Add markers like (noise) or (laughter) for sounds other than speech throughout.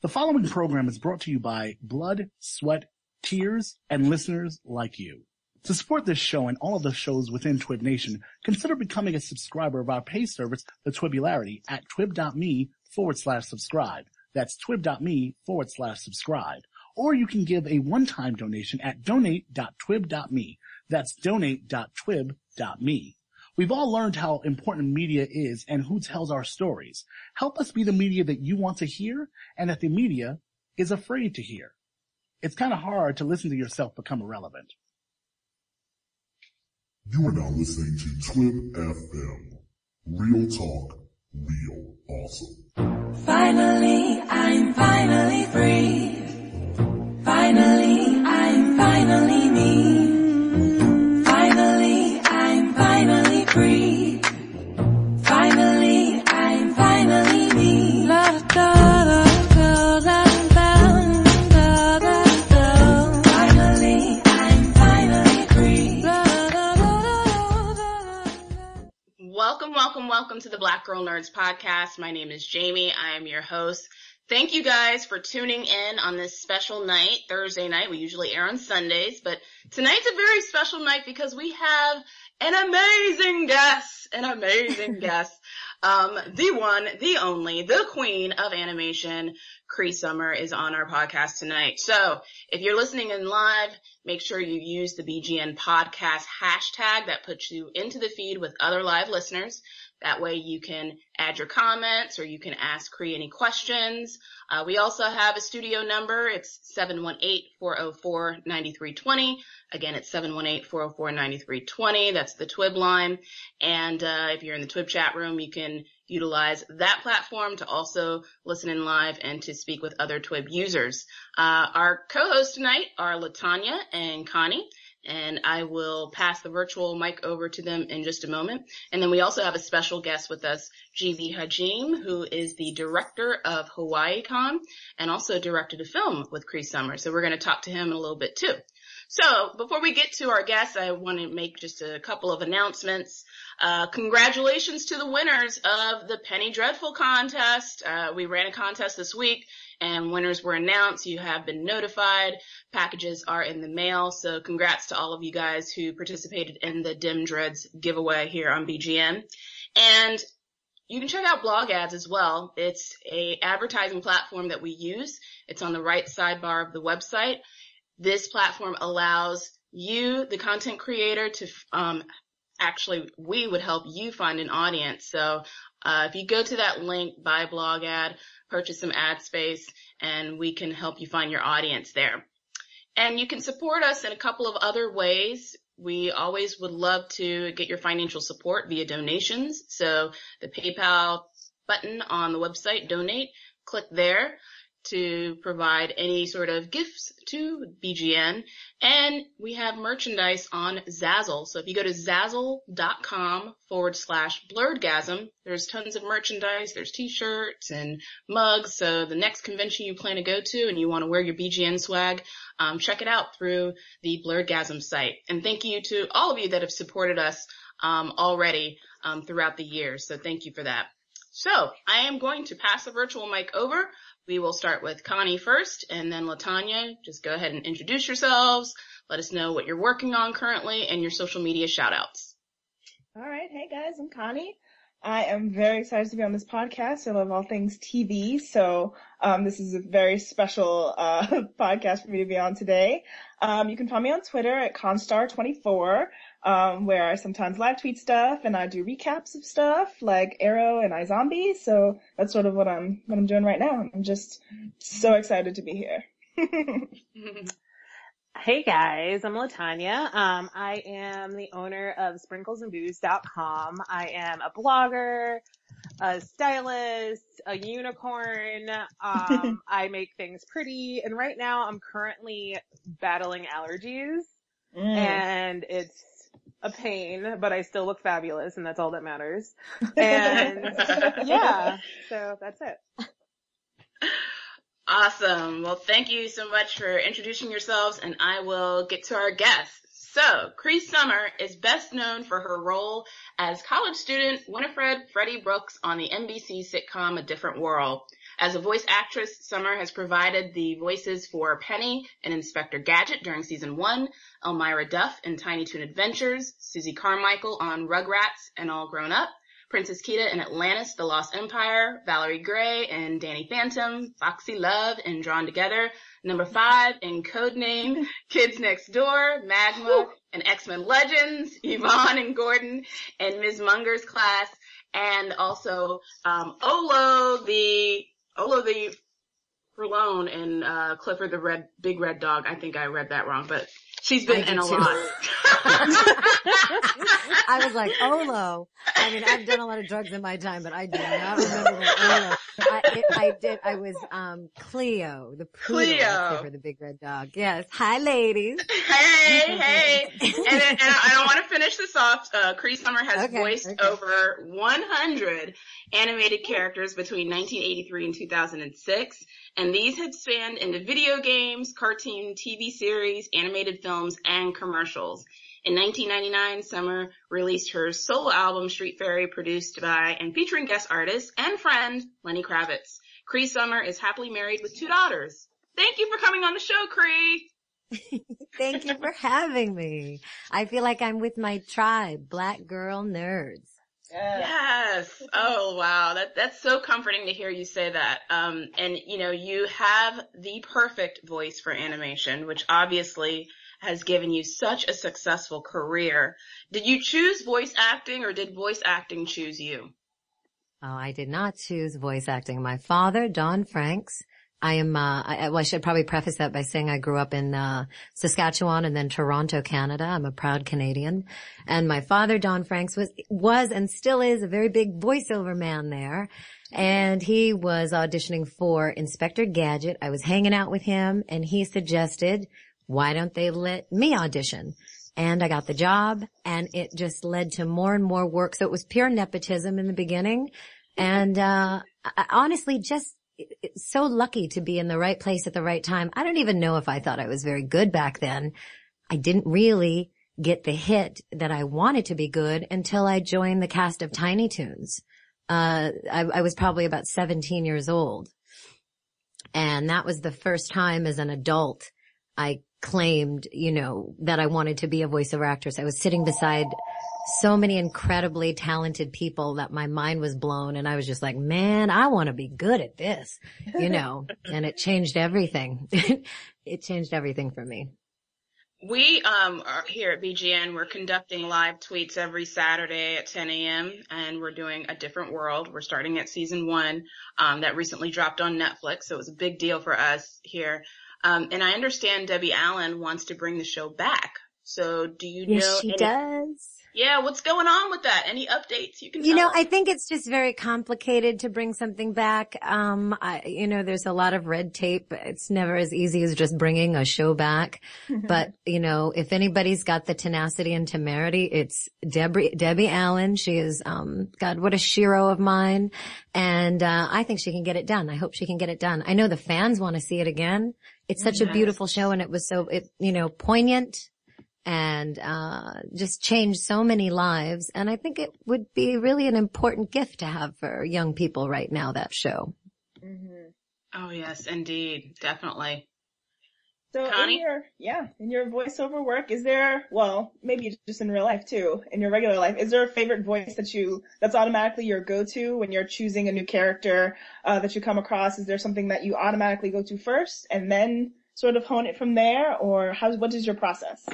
The following program is brought to you by Blood, Sweat, Tears, and listeners like you. To support this show and all of the shows within Twib Nation, consider becoming a subscriber of our pay service, The Twibularity, at twib.me forward slash subscribe. That's twib.me forward slash subscribe. Or you can give a one-time donation at donate.twib.me. That's donate.twib.me. We've all learned how important media is and who tells our stories. Help us be the media that you want to hear and that the media is afraid to hear. It's kind of hard to listen to yourself become irrelevant. You are now listening to Twib FM. Real talk, real awesome. Finally, I'm finally free. Finally, I'm finally me. Welcome, welcome, to the Black Girl Nerds podcast. My name is Jamie. I am your host. Thank you guys for tuning in on this special night, Thursday night. We usually air on Sundays, but tonight's a very special night because we have an amazing guest, an amazing (laughs) guest. Um, the one, the only, the queen of animation, Cree Summer is on our podcast tonight. So if you're listening in live, make sure you use the BGN podcast hashtag that puts you into the feed with other live listeners. That way you can add your comments or you can ask Cree any questions. Uh, we also have a studio number. It's 718-404-9320. Again, it's 718-404-9320. That's the Twib line. And, uh, if you're in the Twib chat room, you can utilize that platform to also listen in live and to speak with other Twib users. Uh, our co-hosts tonight are Latanya and Connie and I will pass the virtual mic over to them in just a moment. And then we also have a special guest with us, GB Hajim, who is the director of HawaiiCon and also directed a film with Cree Summer. So we're going to talk to him in a little bit too. So before we get to our guests, I want to make just a couple of announcements. Uh, congratulations to the winners of the Penny Dreadful contest. Uh, we ran a contest this week and winners were announced. You have been notified. Packages are in the mail. So congrats to all of you guys who participated in the Dim Dreads giveaway here on BGN. And you can check out blog ads as well. It's a advertising platform that we use. It's on the right sidebar of the website. This platform allows you, the content creator, to um, actually we would help you find an audience. So uh, if you go to that link, buy blog ad, purchase some ad space, and we can help you find your audience there. And you can support us in a couple of other ways. We always would love to get your financial support via donations. So the PayPal button on the website, donate, click there to provide any sort of gifts to BGN. And we have merchandise on Zazzle. So if you go to zazzle.com forward slash blerdgasm, there's tons of merchandise. There's t-shirts and mugs. So the next convention you plan to go to and you want to wear your BGN swag, um, check it out through the Blerdgasm site. And thank you to all of you that have supported us um, already um, throughout the years. So thank you for that. So I am going to pass the virtual mic over. We will start with Connie first and then Latanya. Just go ahead and introduce yourselves. Let us know what you're working on currently and your social media shout outs. All right. Hey guys, I'm Connie. I am very excited to be on this podcast. I love all things TV. So, um, this is a very special, uh, (laughs) podcast for me to be on today. Um, you can find me on Twitter at Constar24, um, where I sometimes live tweet stuff and I do recaps of stuff like Arrow and iZombie. So that's sort of what I'm, what I'm doing right now. I'm just so excited to be here. (laughs) Hey guys, I'm Latanya. Um, I am the owner of sprinklesandbooze.com. I am a blogger, a stylist, a unicorn. Um, (laughs) I make things pretty and right now I'm currently battling allergies Mm. and it's a pain, but I still look fabulous and that's all that matters. (laughs) And yeah, so that's it. Awesome. Well, thank you so much for introducing yourselves and I will get to our guests. So, Cree Summer is best known for her role as college student Winifred Freddie Brooks on the NBC sitcom A Different World. As a voice actress, Summer has provided the voices for Penny and Inspector Gadget during season one, Elmyra Duff in Tiny Toon Adventures, Susie Carmichael on Rugrats and All Grown Up, Princess Kida in Atlantis, The Lost Empire, Valerie Gray and Danny Phantom, Foxy Love in Drawn Together, number five in Codename, Kids Next Door, Magma and X-Men Legends, Yvonne and Gordon and Ms. Munger's class, and also um, Olo the Olo the Verlone and uh, Clifford the Red Big Red Dog. I think I read that wrong, but she's been I in a too. lot. (laughs) I was like, Olo. I mean, I've done a lot of drugs in my time, but I do not remember that Olo. I, it, I did, I was, um, Cleo, the poodle, Cleo. for the big red dog. Yes. Hi ladies. (laughs) hey, (laughs) hey. And, then, and I, I want to finish this off. Uh, Cree Summer has Okay, voiced okay. over 100 animated characters between 1983 and 2006. And these have spanned into video games, cartoon, TV series, animated films, and commercials. In 1999, Summer released her solo album Street Faerie produced by and featuring guest artist and friend Lenny Kravitz. Cree Summer is happily married with two daughters. Thank you for coming on the show, Cree. (laughs) Thank you for having me. I feel like I'm with my tribe, black girl nerds. Yeah. Yes. Oh wow. That that's so comforting to hear you say that. Um and you know, you have the perfect voice for animation, which obviously has given you such a successful career. Did you choose voice acting or did voice acting choose you? Oh, I did not choose voice acting. My father, Don Franks, I am, uh, I, well, I should probably preface that by saying I grew up in, uh, Saskatchewan and then Toronto, Canada. I'm a proud Canadian. And my father, Don Franks, was, was and still is a very big voiceover man there. And he was auditioning for Inspector Gadget. I was hanging out with him and he suggested, why don't they let me audition? And I got the job and it just led to more and more work. So it was pure nepotism in the beginning. And, uh, I, honestly just so lucky to be in the right place at the right time. I don't even know if I thought I was very good back then. I didn't really get the hit that I wanted to be good until I joined the cast of Tiny Toons. Uh, I, I was probably about 17 years old. And that was the first time as an adult I claimed, you know, that I wanted to be a voiceover actress. I was sitting beside so many incredibly talented people that my mind was blown and I was just like, man, I want to be good at this, you (laughs) know, and it changed everything. (laughs) it changed everything for me. We um are here at BGN. We're conducting live tweets every Saturday at 10 a.m. and we're doing a different world. We're starting at season one um, that recently dropped on Netflix, so it was a big deal for us here. Um, and I understand Debbie Allen wants to bring the show back. So do you know? Yes, she any- does. Yeah, what's going on with that? Any updates you can? You know, us? I think it's just very complicated to bring something back. Um, I, you know, there's a lot of red tape. It's never as easy as just bringing a show back. but, you know, if anybody's got the tenacity and temerity, it's Debbie, Debbie Allen. She is, um, God, what a shiro of mine. And, uh, I think she can get it done. I hope she can get it done. I know the fans want to see it again. It's such a beautiful show and it was so, it, you know, poignant and uh, just changed so many lives. And I think it would be really an important gift to have for young people right now. That show. Mhm. Oh yes, indeed, definitely. So Connie? in your yeah, in your voiceover work, is there well, maybe just in real life too, in your regular life, is there a favorite voice that you that's automatically your go-to when you're choosing a new character uh, that you come across? Is there something that you automatically go to first and then sort of hone it from there, or how what is your process?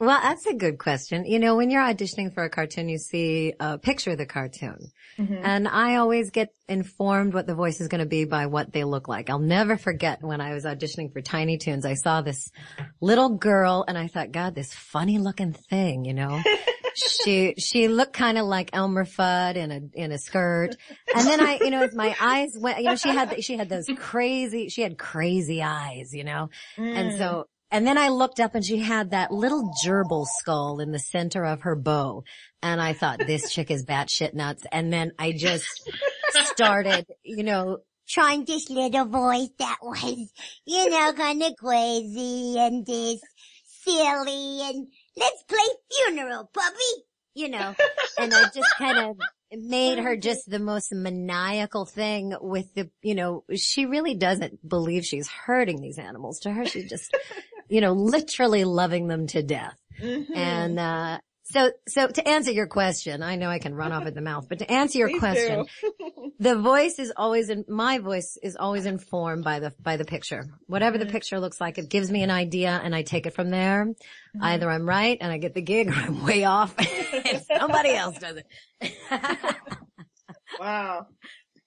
Well, that's a good question. You know, when you're auditioning for a cartoon, you see a picture of the cartoon. Mm-hmm. And I always get informed what the voice is going to be by what they look like. I'll never forget when I was auditioning for Tiny Toons, I saw this little girl and I thought, God, this funny looking thing, you know? (laughs) she, she looked kind of like Elmer Fudd in a, in a skirt. And then I, you know, as my eyes went, you know, she had, she had those crazy, she had crazy eyes, you know? And mm. so, and then I looked up and she had that little gerbil skull in the center of her bow. And I thought, this (laughs) chick is batshit nuts. And then I just started, you know, trying this little voice that was, you know, kind of crazy and this silly and let's play funeral, puppy. You know, and I just kind of made her just the most maniacal thing with the, you know, she really doesn't believe she's hurting these animals. To her, she's just, you know, literally loving them to death. Mhm. And, uh, so, so to answer your question, I know I can run off at the mouth, but to answer your (laughs) Please question, (laughs) the voice is always in, my voice is always informed by the, by the picture. Whatever the Mhm. picture looks like, it gives me an idea and I take it from there. Mm-hmm. Either I'm right and I get the gig (laughs) or I'm way off and somebody else does it. Wow.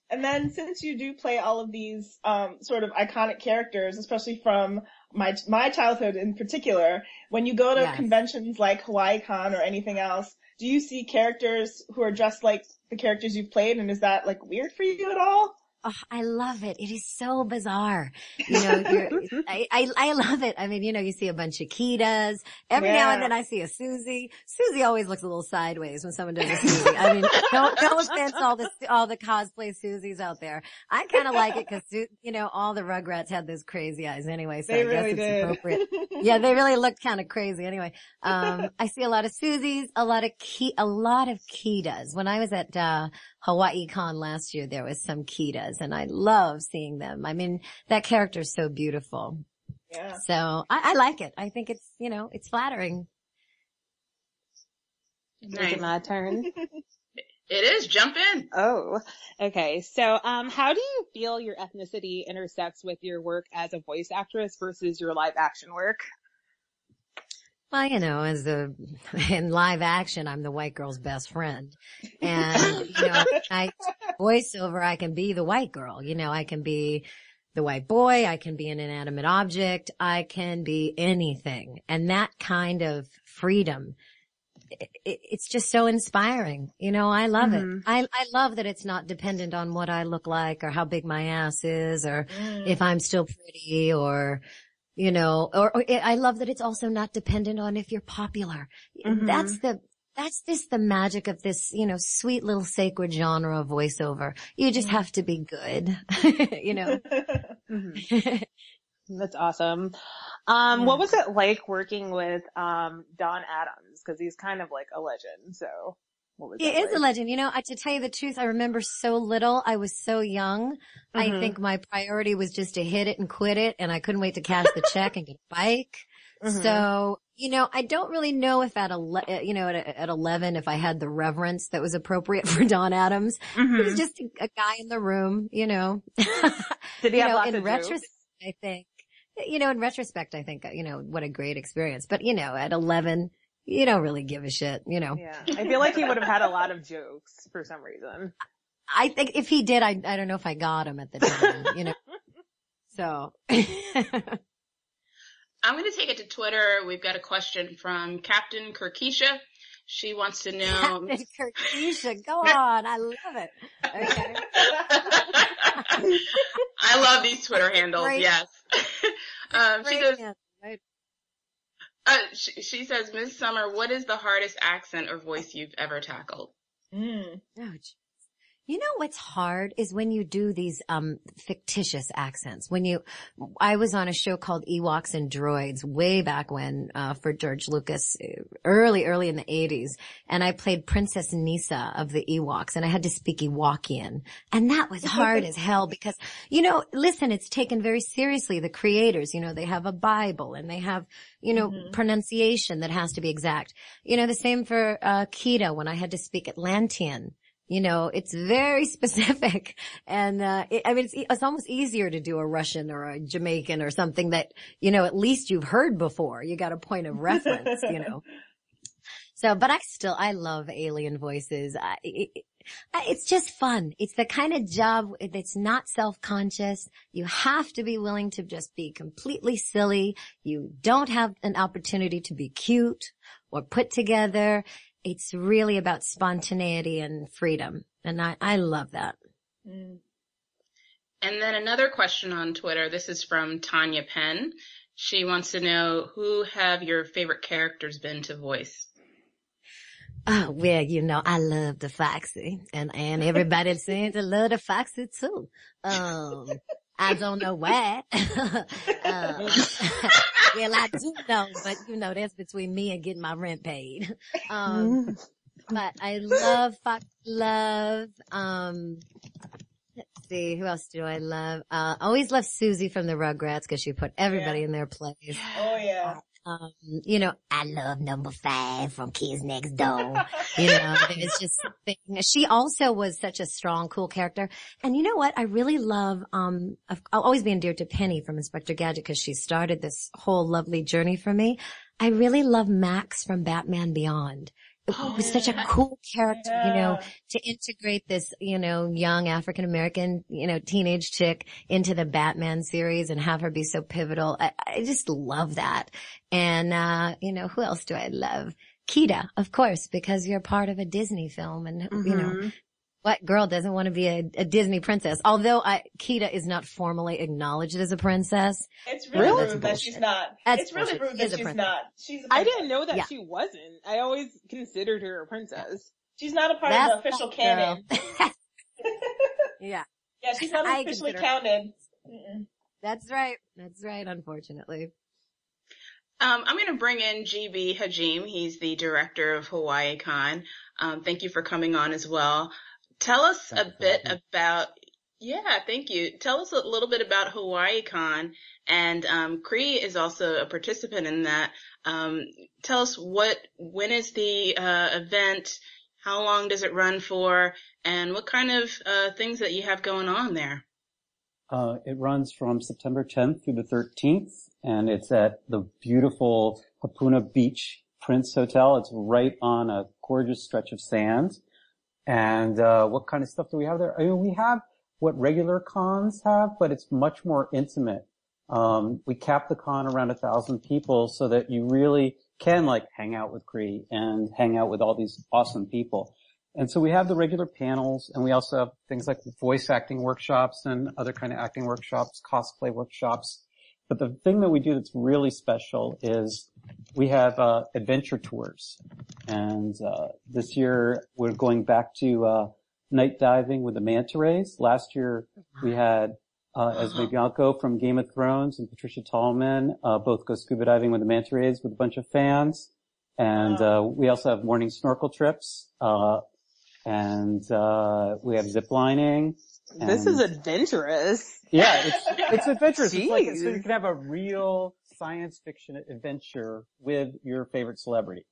And then since you do play all of these um, sort of iconic characters, especially from my my childhood in particular, when you go to Yes. conventions like Hawaii Con or anything else, do you see characters who are dressed like the characters you've played, and is that like weird for you at all? Oh, I love it. It is so bizarre. You know, (laughs) I, I, I love it. I mean, you know, you see a bunch of Kidas. Every now and then I see a Susie. Susie always looks a little sideways when someone does a Susie. I mean, no, no offense all the, all the cosplay Susies out there. I kind of like it because, you know, all the Rugrats had those crazy eyes anyway, so they I guess really it's did. appropriate. (laughs) yeah, they really looked kind of crazy. Anyway, um, I see a lot of Susies, a lot of Ki, a lot of Kidas. When I was at, uh, Hawaii Con last year, there was some Kidas and I love seeing them. I mean, that character is so beautiful. yeah. So I, I like it. I think it's, you know, it's flattering. Is Nice. it my turn? (laughs) It is. Jump in. Oh, okay. So, um, how do you feel your ethnicity intersects with your work as a voice actress versus your live action work? Well, you know, as the, (laughs) in live action, I'm the white girl's best friend. And, you know, I, voiceover, I can be the white girl. You know, I can be the white boy. I can be an inanimate object. I can be anything. And that kind of freedom, i i it's just so inspiring. You know, I love Mhm. it. I, I love that it's not dependent on what I look like or how big my ass is or Mm. if I'm still pretty or, you know, or, or I love that it's also not dependent on if you're popular. Mhm. That's the, that's just the magic of this, you know, sweet little sacred genre of voiceover. You just have to be good, (laughs) you know. (laughs) Mhm. (laughs) That's awesome. Um, Yeah. what was it like working with, um, Don Adams? Cause he's kind of like a legend. So what was It is a legend. You know, I, to tell you the truth, I remember so little. I was so young. I Mhm. think my priority was just to hit it and quit it. And I couldn't wait to cash the check and get a bike. (laughs) Mhm. So, you know, I don't really know if at, ele- uh, you know, at, at 11, if I had the reverence that was appropriate (laughs) for Don Adams. He was Mhm. just a, a guy in the room, you know. (laughs) Did he you have know, in retrospect? I think, you know, in retrospect, I think, you know, what a great experience. But, you know, at 11, you don't really give a shit, you know. Yeah. I feel like he would have had a lot of jokes for some reason. I think if he did, I, I don't know if I got him at the time, you know. (laughs) So, (laughs) I'm going to take it to Twitter. We've got a question from Captain Kirkisha. She wants to know. Captain Kirkisha, go on. I love it. Okay. (laughs) I love these Twitter handles. Great. Yes. um, she Great goes. answer, right? Uh, she, she says, Miss Summer, what is the hardest accent or voice you've ever tackled? Mm. Oh, jeez. You know what's hard is when you do these um fictitious accents. When you, I was on a show called Ewoks and Droids way back when uh, for George Lucas, uh, early early in the eighties, and I played Princess Kneesaa of the Ewoks, and I had to speak Ewokian, and that was hard as hell because you know, listen, it's taken very seriously. The creators, you know, they have a Bible and they have you know Mhm. pronunciation that has to be exact. You know, the same for uh, Kida when I had to speak Atlantean. You know, it's very (laughs) specific. And, uh, it, I mean, it's, it's almost easier to do a Russian or a Jamaican or something that, you know, at least you've heard before. You got a point of reference, you know. (laughs) So, but I still, I love alien voices. I, it, I- it's just fun. It's the kind of job that's not self-conscious. You have to be willing to just be completely silly. You don't have an opportunity to be cute or put together. It's really about spontaneity and freedom. And I, I love that. Mm. And then another question on Twitter. This is from Tanya Penn. She wants to know who have your favorite characters been to voice? Oh, well, you know, I love the Foxy and, and (laughs) everybody seems to love the Foxy too. Um, I don't know where. (laughs) uh, (laughs) well, I do know, but you know, that's between me and getting my rent paid. (laughs) Um, but I love, fuck, love, um, let's see, who else do I love? Uh, always love Susie from the Rugrats because she put everybody Yeah. in their place. Oh yeah. Um, you know, I love number five from Kids Next Door. you know, (laughs) it's just something. She also was such a strong, cool character. And you know what? I really love, um, I've- I'll always be endeared to Penny from Inspector Gadget because she started this whole lovely journey for me. I really love Max from Batman Beyond. It was such a cool character, you know, to integrate this, you know, young African American, you know, teenage chick into the Batman series and have her be so pivotal. I, I just love that. And, uh, you know, who else do I love? Kida, of course, because you're part of a Disney film and, you know, Mhm. What girl doesn't want to be a, a Disney princess? Although I, Kida is not formally acknowledged as a princess. It's really, Really? rude that she's not. That's it's really bullshit. rude She that is a she's not. She's. A I princess. didn't know that Yeah. she wasn't. I always considered her a princess. She's not a part That's of the official canon. (laughs) (laughs) yeah, yeah, she's not I officially counted. Mm-mm. that's right. That's right. Unfortunately. Um, I'm going to bring in GB Hajim. He's the director of Hawaii Con. Um, thank you for coming on as well. Tell us a bit about, yeah, thank you. Tell us a little bit about Hawaii Con and, um, Cree is also a participant in that. Um, tell us what, when is the, uh, event? How long does it run for? And what kind of, uh, things that you have going on there? Uh, it runs from September 10th through the 13th, and it's at the beautiful Hapuna Beach Prince Hotel. It's right on a gorgeous stretch of sand. And uh, what kind of stuff do we have there? I mean, we have what regular cons have, but it's much more intimate. Um, we cap the con around a thousand people so that you really can like hang out with Cree and hang out with all these awesome people. And so we have the regular panels and we also have things like voice acting workshops and other kind of acting workshops, cosplay workshops. But the thing that we do that's really special is we have, uh, adventure tours. And, uh, this year we're going back to, uh, night diving with the manta rays. Last year we had, uh, Esme Bianco from Game of Thrones and Patricia Tallman, uh, both go scuba diving with the manta rays with a bunch of fans. And, uh, we also have morning snorkel trips, uh, and uh we have zip lining. This is adventurous. yeah, it's it's adventurous. It's like so you can have a real science fiction adventure with your favorite celebrity.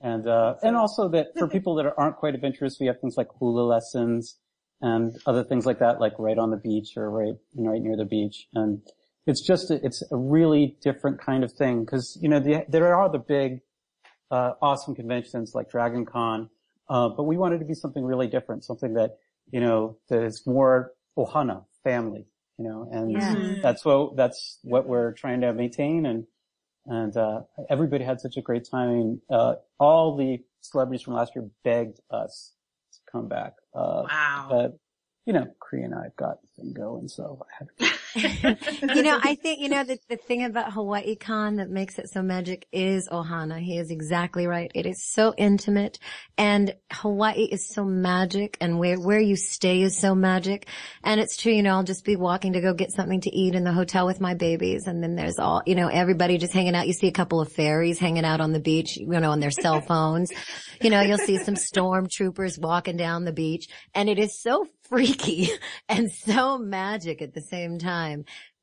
And uh and also that for people that aren't quite adventurous, we have things like hula lessons and other things like that, like right on the beach or right you know, right near the beach. And it's just a, it's a really different kind of thing because you know the, there are the big uh, awesome conventions like Dragon Con, uh, but we wanted to be something really different, something that, you know, that is more ohana, family, you know, and Yeah. that's what, that's what we're trying to maintain and, and, uh, everybody had such a great time. Uh, all the celebrities from last year begged us to come back. Uh, Wow. but, you know, Cree and I have got the thing going, so I had to (laughs) you know, I think, you know, the, the thing about Hawaii Con that makes it so magic is Ohana. He is exactly right. It is so intimate and Hawaii is so magic and where, where you stay is so magic. And it's true, you know, I'll just be walking to go get something to eat in the hotel with my babies. And then there's all, you know, everybody just hanging out. You see a couple of fairies hanging out on the beach, you know, on their cell phones. (laughs) You know, you'll see some stormtroopers walking down the beach and it is so freaky (laughs) and so magic at the same time.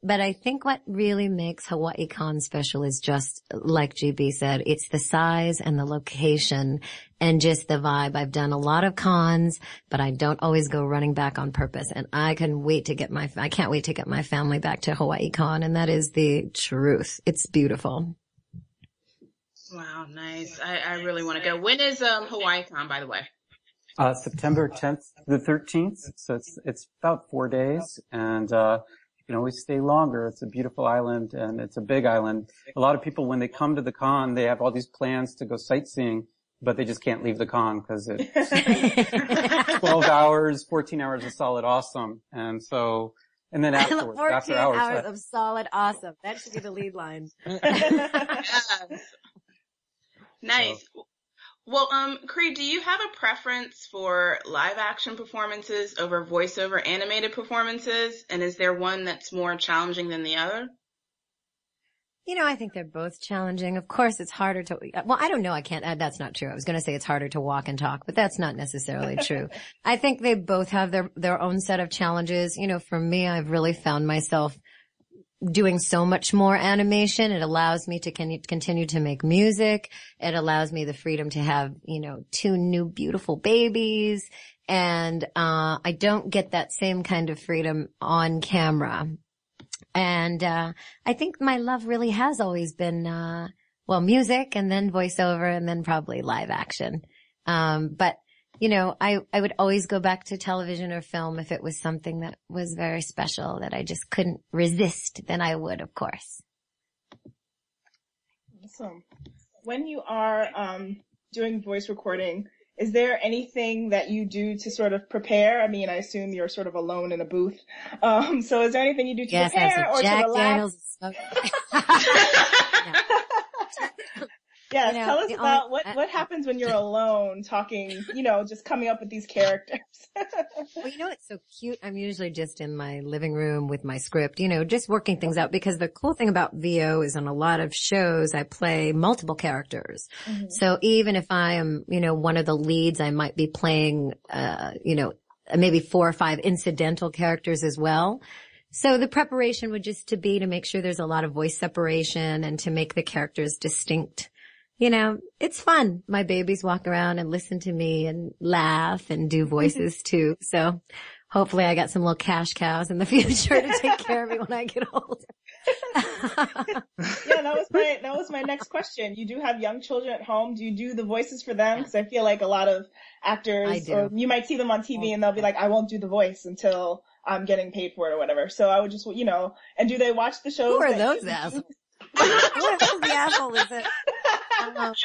But I think what really makes Hawaii Con special is just like GB said, it's the size and the location and just the vibe. I've done a lot of cons, but I don't always go running back on purpose. And I can wait to get my, I can't wait to get my family back to Hawaii Con. And that is the truth. It's beautiful. Wow, nice. I, I really want to go. When is um Hawaii Con, by the way? Uh, September 10th the 13th. So it's, it's about four days and, uh, you can always stay longer. It's a beautiful island and it's a big island. A lot of people, when they come to the con, they have all these plans to go sightseeing, but they just can't leave the con because it's (laughs) 12 hours, 14 hours of solid awesome. And so, and then (laughs) afterwards, 14 after hours, hours of solid awesome. That should be the lead line. (laughs) Yes. Nice. Well, um, Cree, do you have a preference for live action performances over voiceover animated performances? And is there one that's more challenging than the other? You know, I think they're both challenging. Of course, it's harder to, well, I don't know. I can't, uh, that's not true. I was going to say it's harder to walk and talk, but that's not necessarily (laughs) true. I think they both have their, their own set of challenges. You know, for me, I've really found myself doing so much more animation. It allows me to con- continue to make music. It allows me the freedom to have, you know, two new beautiful babies. And, uh, I don't get that same kind of freedom on camera. And, uh, I think my love really has always been, uh, well, music and then voiceover and then probably live action. Um, but you know, I, I would always go back to television or film if it was something that was very special that I just couldn't resist, then I would, of course. Awesome. When you are um, doing voice recording, is there anything that you do to sort of prepare? I mean, I assume you're sort of alone in a booth. Um, so is there anything you do to yes, prepare or Jack to relax? Daniels. (laughs) (laughs) Yes, You know, tell us about only- what I- what happens when you're (laughs) alone talking, you know, just coming up with these characters. Well, you know, it's so cute. I'm usually just in my living room with my script, you know, just working things out because the cool thing about VO is on a lot of shows, I play multiple characters. So even if I am, you know, one of the leads, I might be playing, uh, you know, maybe four or five incidental characters as well. So the preparation would just to be to make sure there's a lot of voice separation and to make the characters distinct. You know, it's fun. My babies walk around and listen to me and laugh and do voices (laughs) too. So hopefully I got some little cash cows in the (laughs) future to take (laughs) care of me when I get older. yeah, that was my that was my next question. You do have young children at home. Do you do the voices for them? Because I feel like a lot of actors, or you might see them on TV oh, and they'll be like, "I won't do the voice until I'm getting paid for it or whatever." So I would just, you know, and do they watch the shows? Who are those you- Who are those assholes that, um,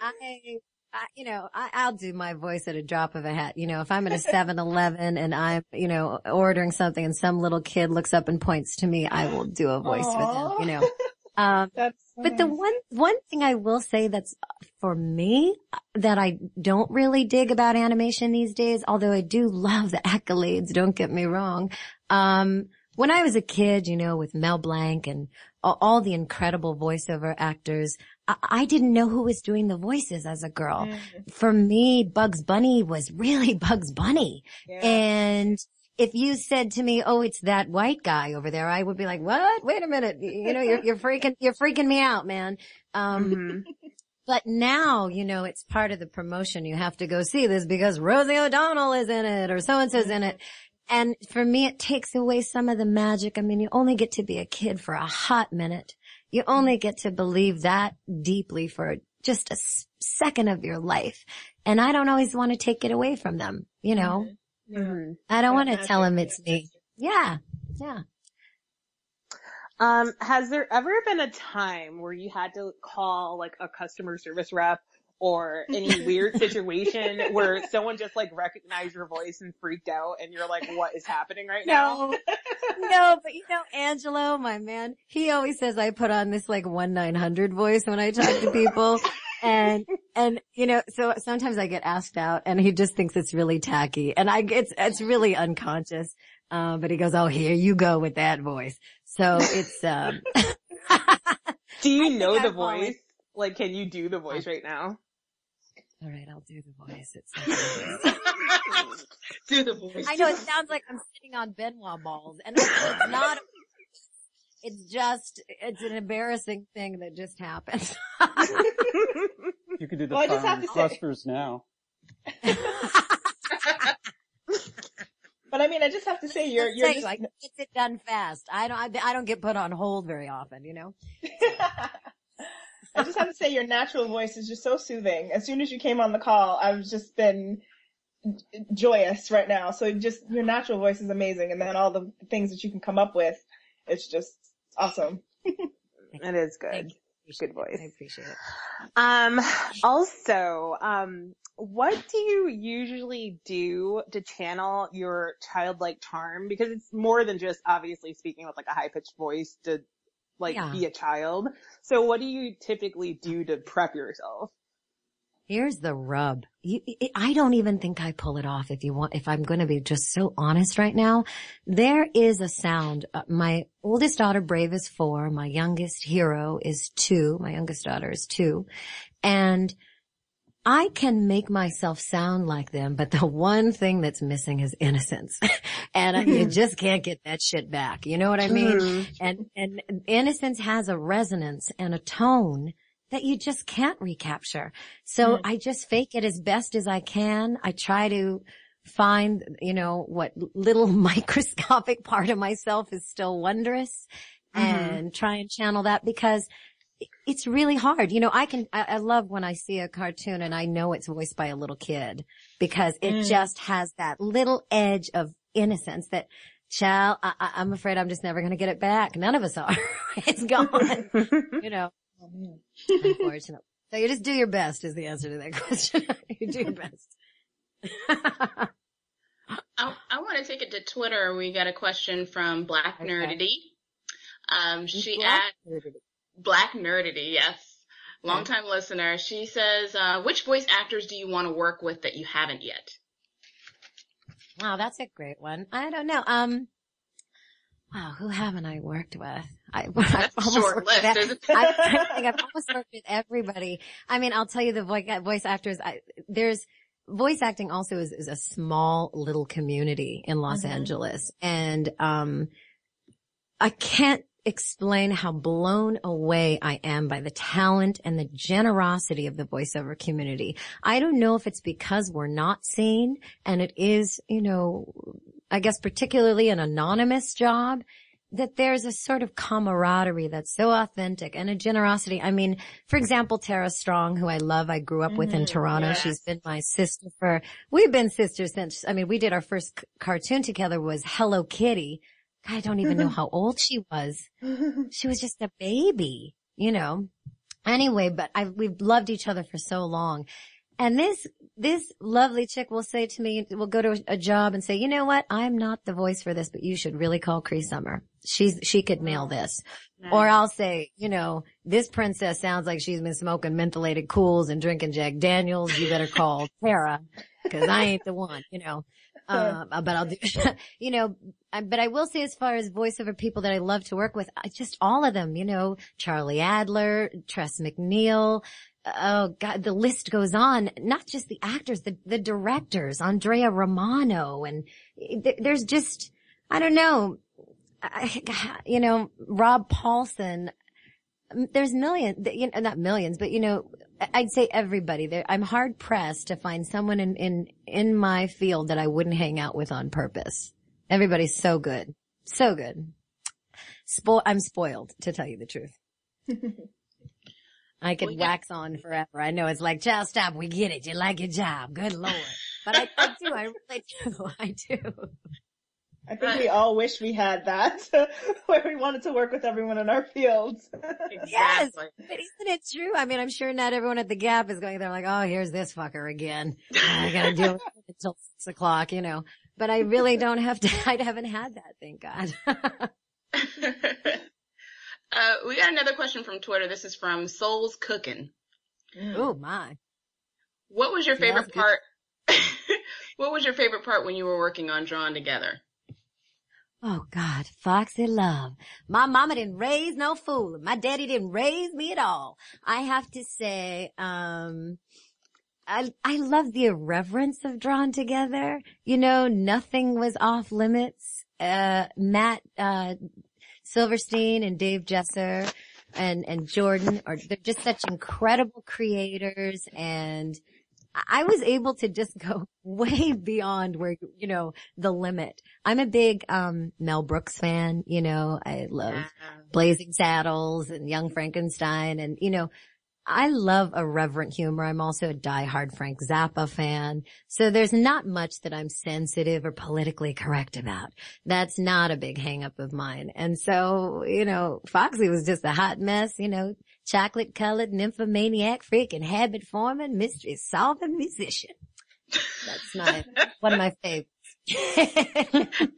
I, I, you know, I, I'll do my voice at a drop of a hat. You know, if I'm at a 7-Eleven and I'm, you know, ordering something and some little kid looks up and points to me, I will do a voice for them, you know. Um, so but the one, one thing I will say that's for me that I don't really dig about animation these days, although I do love the accolades, don't get me wrong. Um, when I was a kid, you know, with Mel Blanc and all, the incredible voiceover actors, I, I didn't know who was doing the voices as a girl. For me, Bugs Bunny was really (laughs) Bugs Bunny. Yeah. And if you said to me, "Oh, it's that white guy over there," I would be like, "What? Wait a minute! You know, you're you're freaking you're freaking me out, man." Um, Mhm. (laughs) but now, you know, it's part of the promotion. You have to go see this because Rosie O'Donnell is in it or so and so's in it. And for me, it takes away some of the magic. I mean, you only get to be a kid for a hot minute. You only get to believe that deeply for just a second of your life. And I don't always want to take it away from them, you know? Yeah. Mhm. I don't want to tell them it's me. Yeah. Yeah. Um, has there ever been a time where you had to call like a customer service rep or any weird (laughs) situation where someone just like recognized your voice and freaked out and you're like, what is happening right now? No, (laughs) (laughs) no, but you know, Angelo, my man, he always says I put on this like one nine hundred voice when I talk to people. And, and, you know, so sometimes I get asked out and he just thinks it's really tacky and I, it's, it's really unconscious. Um, but he goes, Oh, here you go with that voice. So it's, um, Do you know the I've always- voice? Like, can you do the voice right now? All right, I'll do the voice. It's, (laughs) Do the voice. I know it sounds like I'm sitting on Ben Wa balls and it's not, (laughs) it's just, it's an embarrassing thing that just happened. (laughs) You could do the Well, I just have fun to say- clusters now. But I mean, I just have to say, you're I'll you're tell just you, I get it done fast. I don't, I, I don't get put on hold very often, you know? I just have to say your natural voice is just so soothing. As soon as you came on the call, I've just been joyous right now. So just your natural voice is amazing. And then all the things that you can come up with, it's just awesome. (laughs) It is good. Thank you. Good voice. I appreciate it. Um, also, um, what do you usually do to channel your childlike charm? Because it's more than just obviously speaking with like a high pitched voice to like Yeah. be a child. So what do you typically do to prep yourself? Here's the rub. You, I don't even think I pull it off if you want, if I'm going to be just so honest right now. There is a sound. Uh, my oldest daughter, Brave, is four. My youngest hero is two. My youngest daughter is two. And I can make myself sound like them, but the one thing that's missing is innocence. (laughs) and I, you just can't get that shit back. You know what I mean? Mhm. And, and innocence has a resonance and a tone that you just can't recapture. So Mhm. I just fake it as best as I can. I try to find, you know, what little (laughs) microscopic part of myself is still wondrous Mhm. and try and channel that because it's really hard. You know, I can, I, I love when I see a cartoon and I know it's voiced by a little kid because it Mm. just has that little edge of innocence that child, I, I, I'm afraid I'm just never going to get it back. None of us are. (laughs) it's gone, (laughs) you know, unfortunately. So you just do your best is the answer to that (laughs) question. you do your best. I, I want to take it to Twitter. We got a question from Black. Nerdity. Um, she Black asked, Black Nerdity, yes. Longtime listener. She says, uh, which voice actors do you want to work with that you haven't yet? Wow, that's a great one. I don't know. Um, wow, who haven't I worked with? I, (laughs) I've That's a almost short worked list, with. I, I think I've almost worked with everybody. I mean, I'll tell you the voice, voice actors, I, there's, voice acting also is, is a small little community in Los Mhm. Angeles. And, um, I can't explain how blown away I am by the talent and the generosity of the voiceover community. I don't know if it's because we're not seen and it is, you know, I guess particularly an anonymous job that there's a sort of camaraderie that's so authentic and a generosity. I mean, for example, Tara Strong, who I love, I grew up with in Mhm, Toronto. yes. She's been my sister for, we've been sisters since, I mean, we did our first c- cartoon together was Hello Kitty. I don't even know (laughs) how old she was (laughs) she was just a baby, you know. Anyway, but I we've loved each other for so long. And this this lovely chick will say to me, will go to a, job and say, you know what, I'm not the voice for this, but you should really call Cree Summer. She's she could nail oh, this. Or I'll say, you know, this princess sounds like she's been smoking mentholated cools and drinking Jack Daniels. You better call (laughs) Tara because I ain't the one, you know. Uh, but I'll do, (laughs) you know, I- but I will say as far as voiceover people that I love to work with, I just all of them, you know, Charlie Adler, Tress MacNeille, oh God, the list goes on. Not just the actors, the, the directors, Andrea Romano, and th- there's just, I don't know, I, (sighs) you know, Rob Paulsen. There's millions, you know, not millions, but you know, I'd say everybody there. I'm hard pressed to find someone in, in, in my field that I wouldn't hang out with on purpose. Everybody's so good. So good. Spo- I'm spoiled to tell you the truth. I could Well, wax on forever. I know it's like, child, stop. We get it. You like your job. Good Lord. But I, I do. I really do. (laughs) I do. I think we all wish we had that, (laughs) where we wanted to work with everyone in our fields. Yes. But isn't it true? I mean, I'm sure not everyone at the Gap is going there like, oh, here's this fucker again. I gotta do it (laughs) until six o'clock, you know. But I really (laughs) don't have to, I haven't had that, thank God. uh, we got another question from Twitter. This is from Souls Cooking. oh my. What was your Yeah, favorite part? what was your favorite part when you were working on Drawn Together? Oh God, Foxy love. My mama didn't raise no fool. My daddy didn't raise me at all. I have to say, um, I, I love the irreverence of Drawn Together. You know, nothing was off limits. Uh, Matt, uh, Silverstein and Dave Jeser and, and Jordan are, they're just such incredible creators and I was able to just (laughs) go way beyond where, you know, the limit. I'm a big, um, Mel Brooks fan, you know, I love Blazing Saddles and Young Frankenstein and, you know, I love irreverent humor. I'm also a diehard Frank Zappa fan. So there's not much that I'm sensitive or politically correct about. That's not a big hang up of mine. And so, you know, Foxy was just a hot mess, you know, chocolate colored nymphomaniac, freaking habit forming, mystery solving musician. That's my, one of my favorites. (laughs)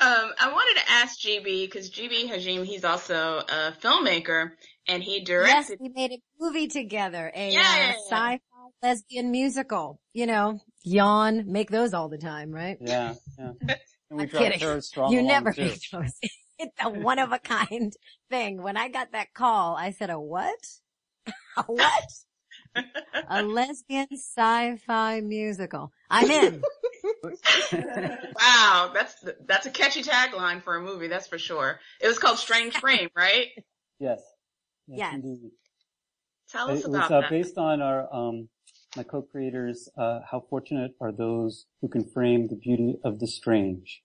Um, I wanted to ask GB because GB Hajim, he's also a filmmaker and he directed. Yes, we made a movie together, a Yeah, uh, yeah, yeah. sci-fi lesbian musical. You know, yawn, make those all the time, right? Yeah, yeah. (laughs) And we I'm kidding. Tara Strong you never too. make those. It's a one of a kind thing. When I got that call, I said, a what? (laughs) A what? a lesbian sci-fi musical. I'm in. (laughs) Wow, that's that's a catchy tagline for a movie, that's for sure. It was called Strange Frame, right? Yes. Yes, Yes. indeed. Tell It us was about uh, that. based on our um, my co-creators. Uh, how fortunate are those who can frame the beauty of the strange?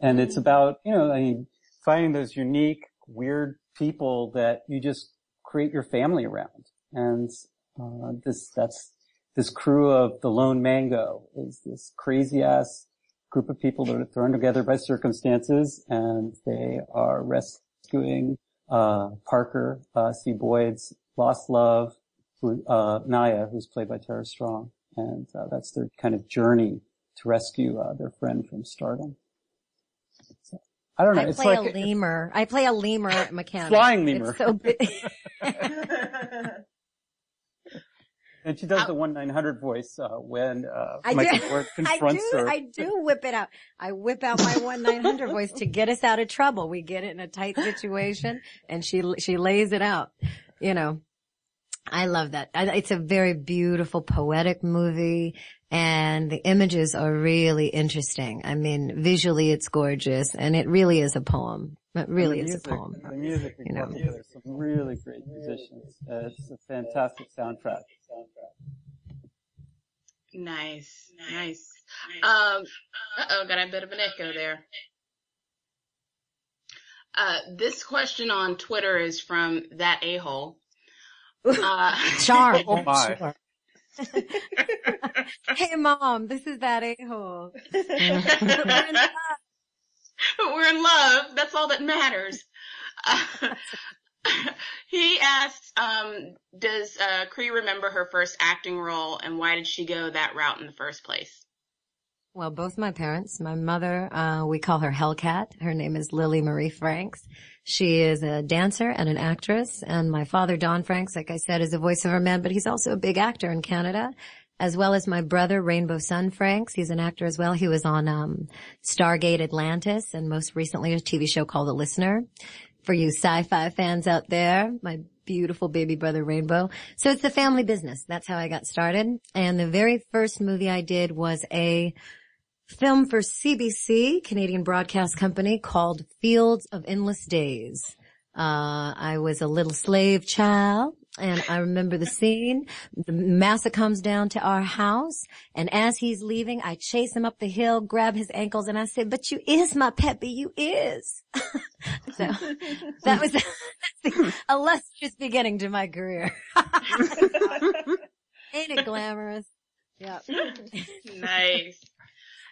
And it's about you know I mean finding those unique, weird people that you just create your family around. And uh, this that's this crew of the Lone Mango is this crazy ass group of people that are thrown together by circumstances, and they are rescuing uh, Parker uh, C. Boyd's lost love, who, uh, Naya, who's played by Tara Strong, and uh, that's their kind of journey to rescue uh, their friend from stardom. So, I don't know. I it's play like a lemur. I play a lemur at mechanic. Flying lemur. It's so big. (laughs) and she does the one nine hundred voice uh, when uh, I Michael do. Ford (laughs) I confronts do. her. I do whip it out. I whip out my one nine hundred voice to get us out of trouble. We get it in a tight situation, and she she lays it out. You know, I love that. It's a very beautiful, poetic movie, and the images are really interesting. I mean, visually, it's gorgeous, and it really is a poem. It really And the is a poem. The music we You know. brought together some really great musicians. Uh, it's a fantastic soundtrack. Nice, nice. Um, uh-oh, got a bit of an echo there. Uh, this question on Twitter is from that a-hole. Uh, Charm. (laughs) Oh my. (laughs) Hey mom, this is that a-hole. (laughs) we're in love. That's all that matters. Uh, he asks, um, does, uh, Cree remember her first acting role and why did she go that route in the first place? Well, both my parents, my mother, uh, we call her Hellcat. Her name is Lily Marie Franks. She is a dancer and an actress. And my father, Don Franks, like I said, is a voiceover man, but he's also a big actor in Canada, as well as my brother, Rainbow Sun Franks. He's an actor as well. He was on, um, Stargate Atlantis and most recently a TV show called The Listener. For you sci-fi fans out there, my beautiful baby brother Rainbow. So it's the family business. That's how I got started. And the very first movie I did was a film for CBC, Canadian Broadcast Company, called Fields of Endless Days. Uh, I was a little slave child and I remember the scene. The massa comes down to our house and as he's leaving, I chase him up the hill, grab his ankles and I say, but you is my peppy, you is. (laughs) so that was (laughs) the illustrious beginning to my career. (laughs) Ain't it glamorous? Yeah. nice.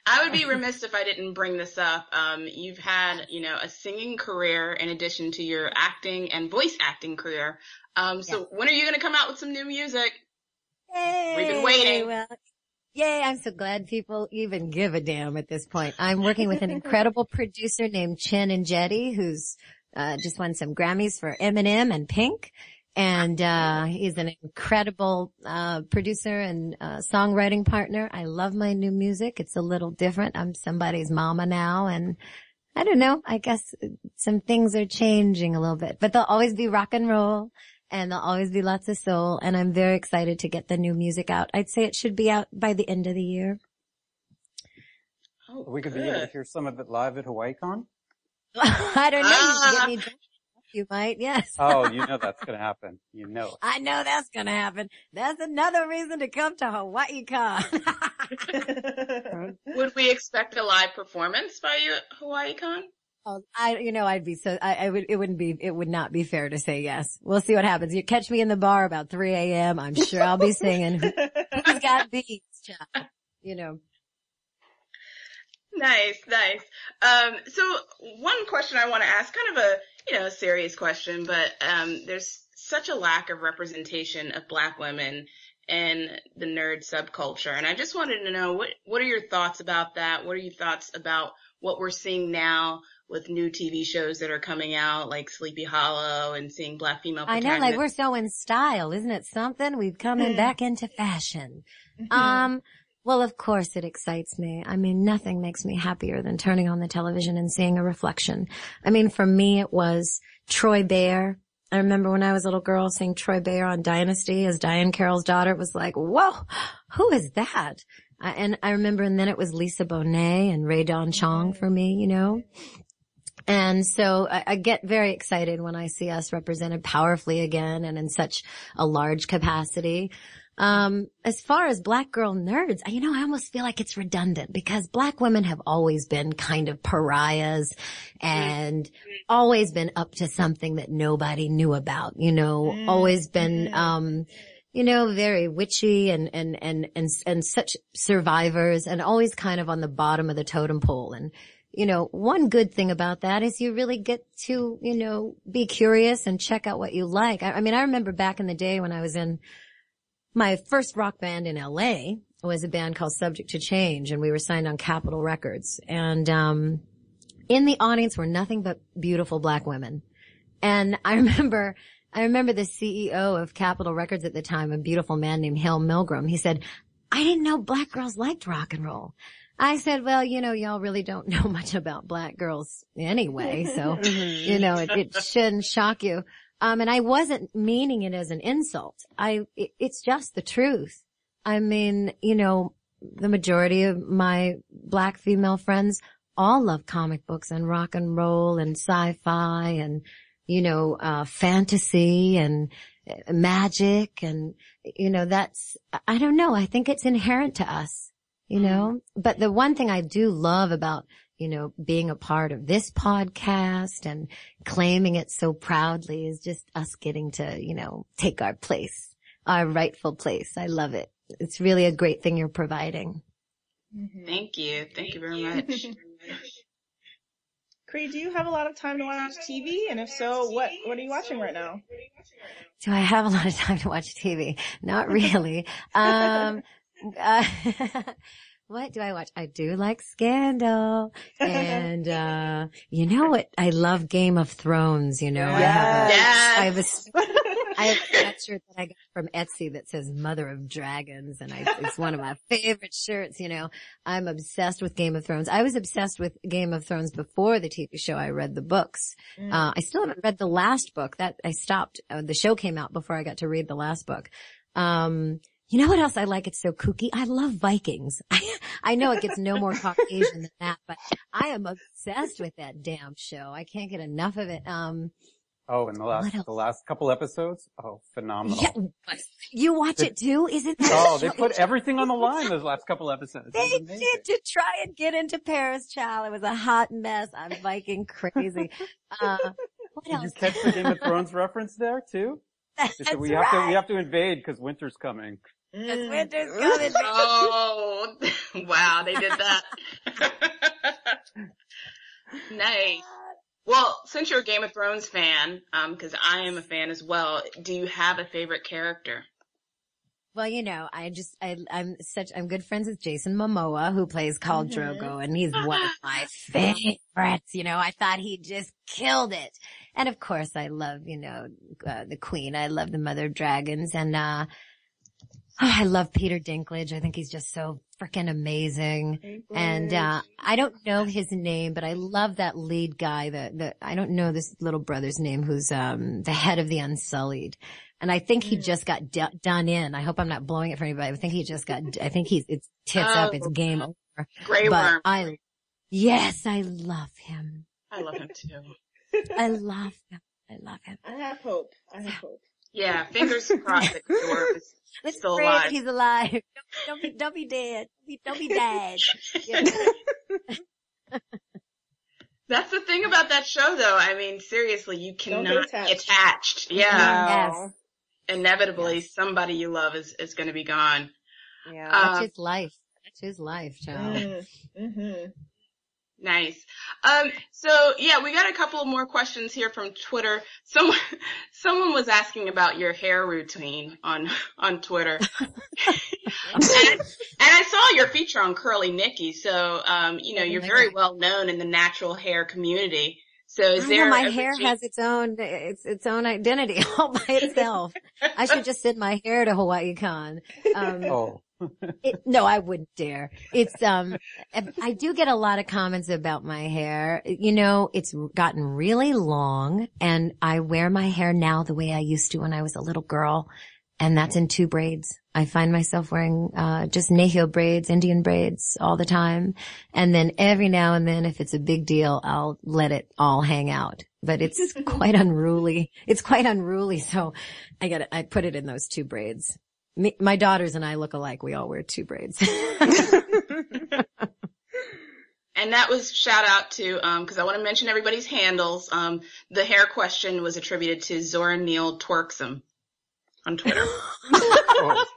I would be remiss if I didn't bring this up. Um, you've had, you know, a singing career in addition to your acting and voice acting career. Um, so when are you going to come out with some new music? Yay! We've been waiting. Well, yay, I'm so glad people even give a damn at this point. I'm working with an incredible producer named Chin Injeti who's, uh, just won some Grammys for Eminem and Pink. And, uh, he's an incredible, uh, producer and, uh, songwriting partner. I love my new music. It's a little different. I'm somebody's mama now and I don't know. I guess some things are changing a little bit, but they'll always be rock and roll and there'll always be lots of soul. And I'm very excited to get the new music out. I'd say it should be out by the end of the year. Oh, We could be able to hear some of it live at HawaiiCon. (laughs) I don't know. You can get me drunk. You might. Yes. Oh, (laughs) you know that's going to happen. You know. I know that's gonna happen. That's another reason to come to Hawaii Con. (laughs) Would we expect a live performance by you at Hawaii Con? Oh, I, you know, I'd be so, I, I would, it wouldn't be, it would not be fair to say yes. We'll see what happens. You catch me in the bar about 3 a.m. I'm sure I'll be singing. (laughs) Who, has got beats, child? You know. Nice, nice. Um, so one question I want to ask, kind of a, you know, a serious question, but, um, there's such a lack of representation of black women in the nerd subculture. And I just wanted to know what, what are your thoughts about that? What are your thoughts about what we're seeing now with new TV shows that are coming out, like Sleepy Hollow and seeing black female I know, like we're so in style, isn't it something? We've come in back into fashion. Um, well, of course it excites me. I mean, nothing makes me happier than turning on the television and seeing a reflection. I mean, for me, it was Troy Beyer. I remember when I was a little girl seeing Troy Beyer on Dynasty as Diahann Carroll's daughter. It was like, whoa, who is that? I, and I remember, and then it was Lisa Bonet and Rae Dawn Chong for me, you know? And so I, I get very excited when I see us represented powerfully again and in such a large capacity. Um, as far as black girl nerds, you know, I almost feel like it's redundant because black women have always been kind of pariahs and always been up to something that nobody knew about, you know, always been, um, you know, very witchy and, and, and, and, and such survivors and always kind of on the bottom of the totem pole. And, you know, one good thing about that is you really get to, you know, be curious and check out what you like. I, I mean, I remember back in the day when I was in my first rock band in LA was a band called Subject to Change and we were signed on Capitol Records. And, um, in the audience were nothing but beautiful black women. And (laughs) I remember, I remember the CEO of Capitol Records at the time, a beautiful man named Hale Milgrim. He said, I didn't know black girls liked rock and roll. I said, well, you know, y'all really don't (laughs) know much about black girls anyway. So, you know, it, it shouldn't shock you. Um, and I wasn't meaning it as an insult. I, it, it's just the truth. I mean, you know, the majority of my black female friends all love comic books and rock and roll and sci-fi and, you know, uh, fantasy and uh, magic and, you know, that's, I don't know. I think it's inherent to us, you know, but the one thing I do love about, you know, being a part of this podcast and claiming it so proudly is just us getting to, you know, take our place, our rightful place. I love it. It's really a great thing you're providing. Thank you. Thank you very much. (laughs) Cree, do you have a lot of time to watch TV? And if so, what what are you watching right now? Do I have a lot of time to watch TV? Not (laughs) really. um, uh, (laughs) what do I watch? I do like Scandal. (laughs) And, uh, you know what? I love Game of Thrones, you know. I have a, Yes. I have a, (laughs) I have a sweatshirt that I got from Etsy that says Mother of Dragons and I, it's one of my favorite shirts, you know. I'm obsessed with Game of Thrones. I was obsessed with Game of Thrones before the TV show. I read the books. Uh, I still haven't read the last book that I stopped. Uh, the show came out before I got to read the last book. Um, you know what else I like? It's so kooky. I love Vikings. (laughs) I, I know it gets no more (laughs) Caucasian than that, but I am obsessed with that damn show. I can't get enough of it. Um, Oh, in the last, the last couple episodes? Oh, phenomenal. yeah, you watch it too? Isn't that Oh, they put everything on the line those last couple episodes. They did to try and get into Paris, child. It was a hot mess. I'm Viking crazy. Uh, what Did else? you catch the Game of (laughs) Thrones reference there too? They That's we have to, we have to invade because winter's coming. Because winter's coming. (laughs) oh, (laughs) wow, they did that. (laughs) nice. Well, since you're a Game of Thrones fan, um, cause I am a fan as well, do you have a favorite character? Well, you know, I just, I, I'm such, I'm good friends with Jason Momoa, who plays Khal Drogo, and he's one of my favorites. You know, I thought he just killed it. And of course, I love, you know, uh, the Queen. I love the Mother of Dragons, and uh, I love Peter Dinklage. I think he's just so freaking amazing. And uh, I don't know his name, but I love that lead guy. The the I don't know this little brother's name, who's um the head of the Unsullied. And I think he just got d- done in. I hope I'm not blowing it for anybody. I think he just got. I think he's it's tits up. It's Oh. game over. Grey but Worm. I, yes, I love him. I love him too. (laughs) I love him. I love him. I have hope. I have hope. Yeah, fingers crossed that (laughs) Grey is Let's still pray alive. he's alive. Don't, (laughs) don't be, don't be dead. Don't be, don't be dead. (laughs) Yeah. That's the thing about that show though. I mean, seriously, you cannot get get attached. attached. Yeah. Yes. Inevitably, somebody you love is, is gonna be gone. Yeah. Uh, That's his life. That's his life, child. Mm, hmm Nice. Um, so yeah, we got a couple of more questions here from Twitter. Someone, (laughs) someone was asking about your hair routine on, on Twitter. (laughs) and, and, I saw your feature on Curly Nikki. So, um, you know, you're very well known in the natural hair community. So is I there know, my hair routine- has its own its its own identity (laughs) all by itself. I should just send my hair to Hawaii Con. Um, Oh. (laughs) it, no, I wouldn't dare. It's um, I do get a lot of comments about my hair. You know, it's gotten really long, and I wear my hair now the way I used to when I was a little girl, and that's in two braids. I find myself wearing uh just Nahil braids, Indian braids all the time, and then every now and then, if it's a big deal, I'll let it all hang out. But it's (laughs) quite unruly. It's quite unruly, so I got I put it in those two braids. Me, my daughters and I look alike. We all wear two braids. (laughs) And that was shout out to, um, cause I want to mention everybody's handles. Um, the hair question was attributed to Zora Neale Twerksome on Twitter. Oh. (laughs)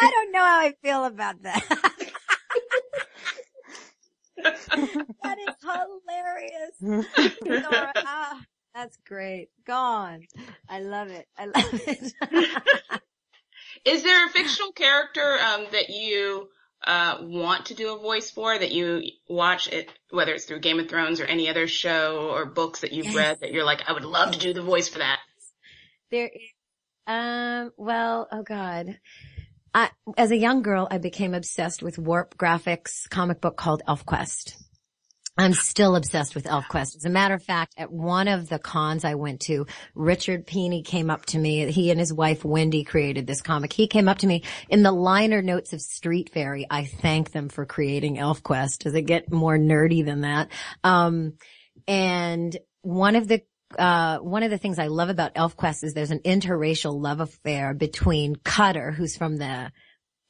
I don't know how I feel about that. (laughs) that is hilarious. Nora, ah, that's great. Gone. I love it. I (laughs) love it. (laughs) Is there a fictional character um, that you uh, want to do a voice for that you watch it, whether it's through Game of Thrones or any other show or books that you've Yes. read that you're like, I would love to do the voice for that. There is, um, well, oh God. I, as a young girl, I became obsessed with Warp Graphics comic book called ElfQuest. I'm still obsessed with ElfQuest. As a matter of fact, at one of the cons I went to, Richard Pini came up to me. He and his wife Wendy created this comic. He came up to me in the liner notes of Street Faerie. I thank them for creating ElfQuest. Does it get more nerdy than that? Um, and one of the uh, one of the things I love about ElfQuest is there's an interracial love affair between Cutter, who's from the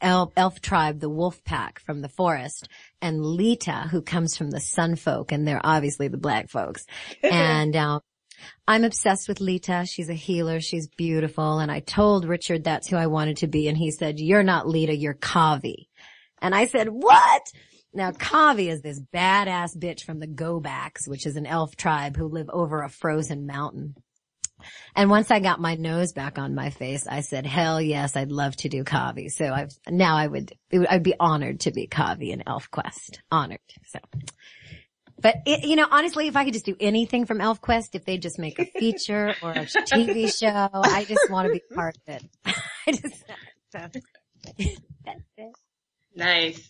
elf, elf tribe, the wolf pack from the forest, and Leetah, who comes from the sun folk, and they're obviously the black folks. (laughs) and, um, I'm obsessed with Leetah. She's a healer. She's beautiful. And I told Richard that's who I wanted to be. And he said, you're not Leetah, you're Kahvi. And I said, what? Now, Kahvi is this badass bitch from the Go-Backs, which is an elf tribe who live over a frozen mountain. And once I got my nose back on my face, I said, hell yes, I'd love to do Kahvi. So I've, now I would, it would I'd be honored to be Kahvi in ElfQuest. Honored. So. But it, you know, honestly, if I could just do anything from ElfQuest, if they just make a feature or a (laughs) TV show, I just want to be part of it. (laughs) I just, that's it. (laughs) Nice.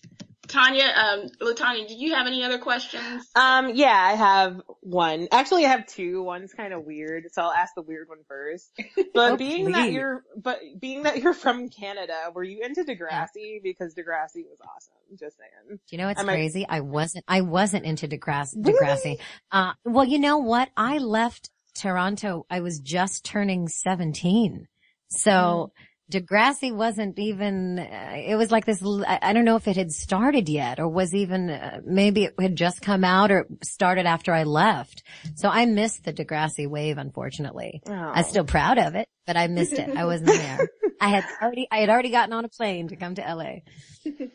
Tanya, um, Latanya, did you have any other questions? Um, yeah, I have one. Actually, I have two. One's kind of weird, so I'll ask the weird one first. (laughs) (laughs) But Oh, being that you're, but being that you're from Canada, were you into Degrassi? Because Degrassi was awesome. Just saying. Do you know what's I might- crazy? I wasn't, I wasn't into Degrassi, Degrassi. Uh, well, you know what? I left Toronto. I was just turning 17. So Degrassi wasn't even, uh, it was like this, I don't know if it had started yet or was even, uh, maybe it had just come out or started after I left. So I missed the Degrassi wave, unfortunately. I'm still proud of it, but I missed it. I wasn't there. (laughs) I had already, I had already gotten on a plane to come to LA. (laughs)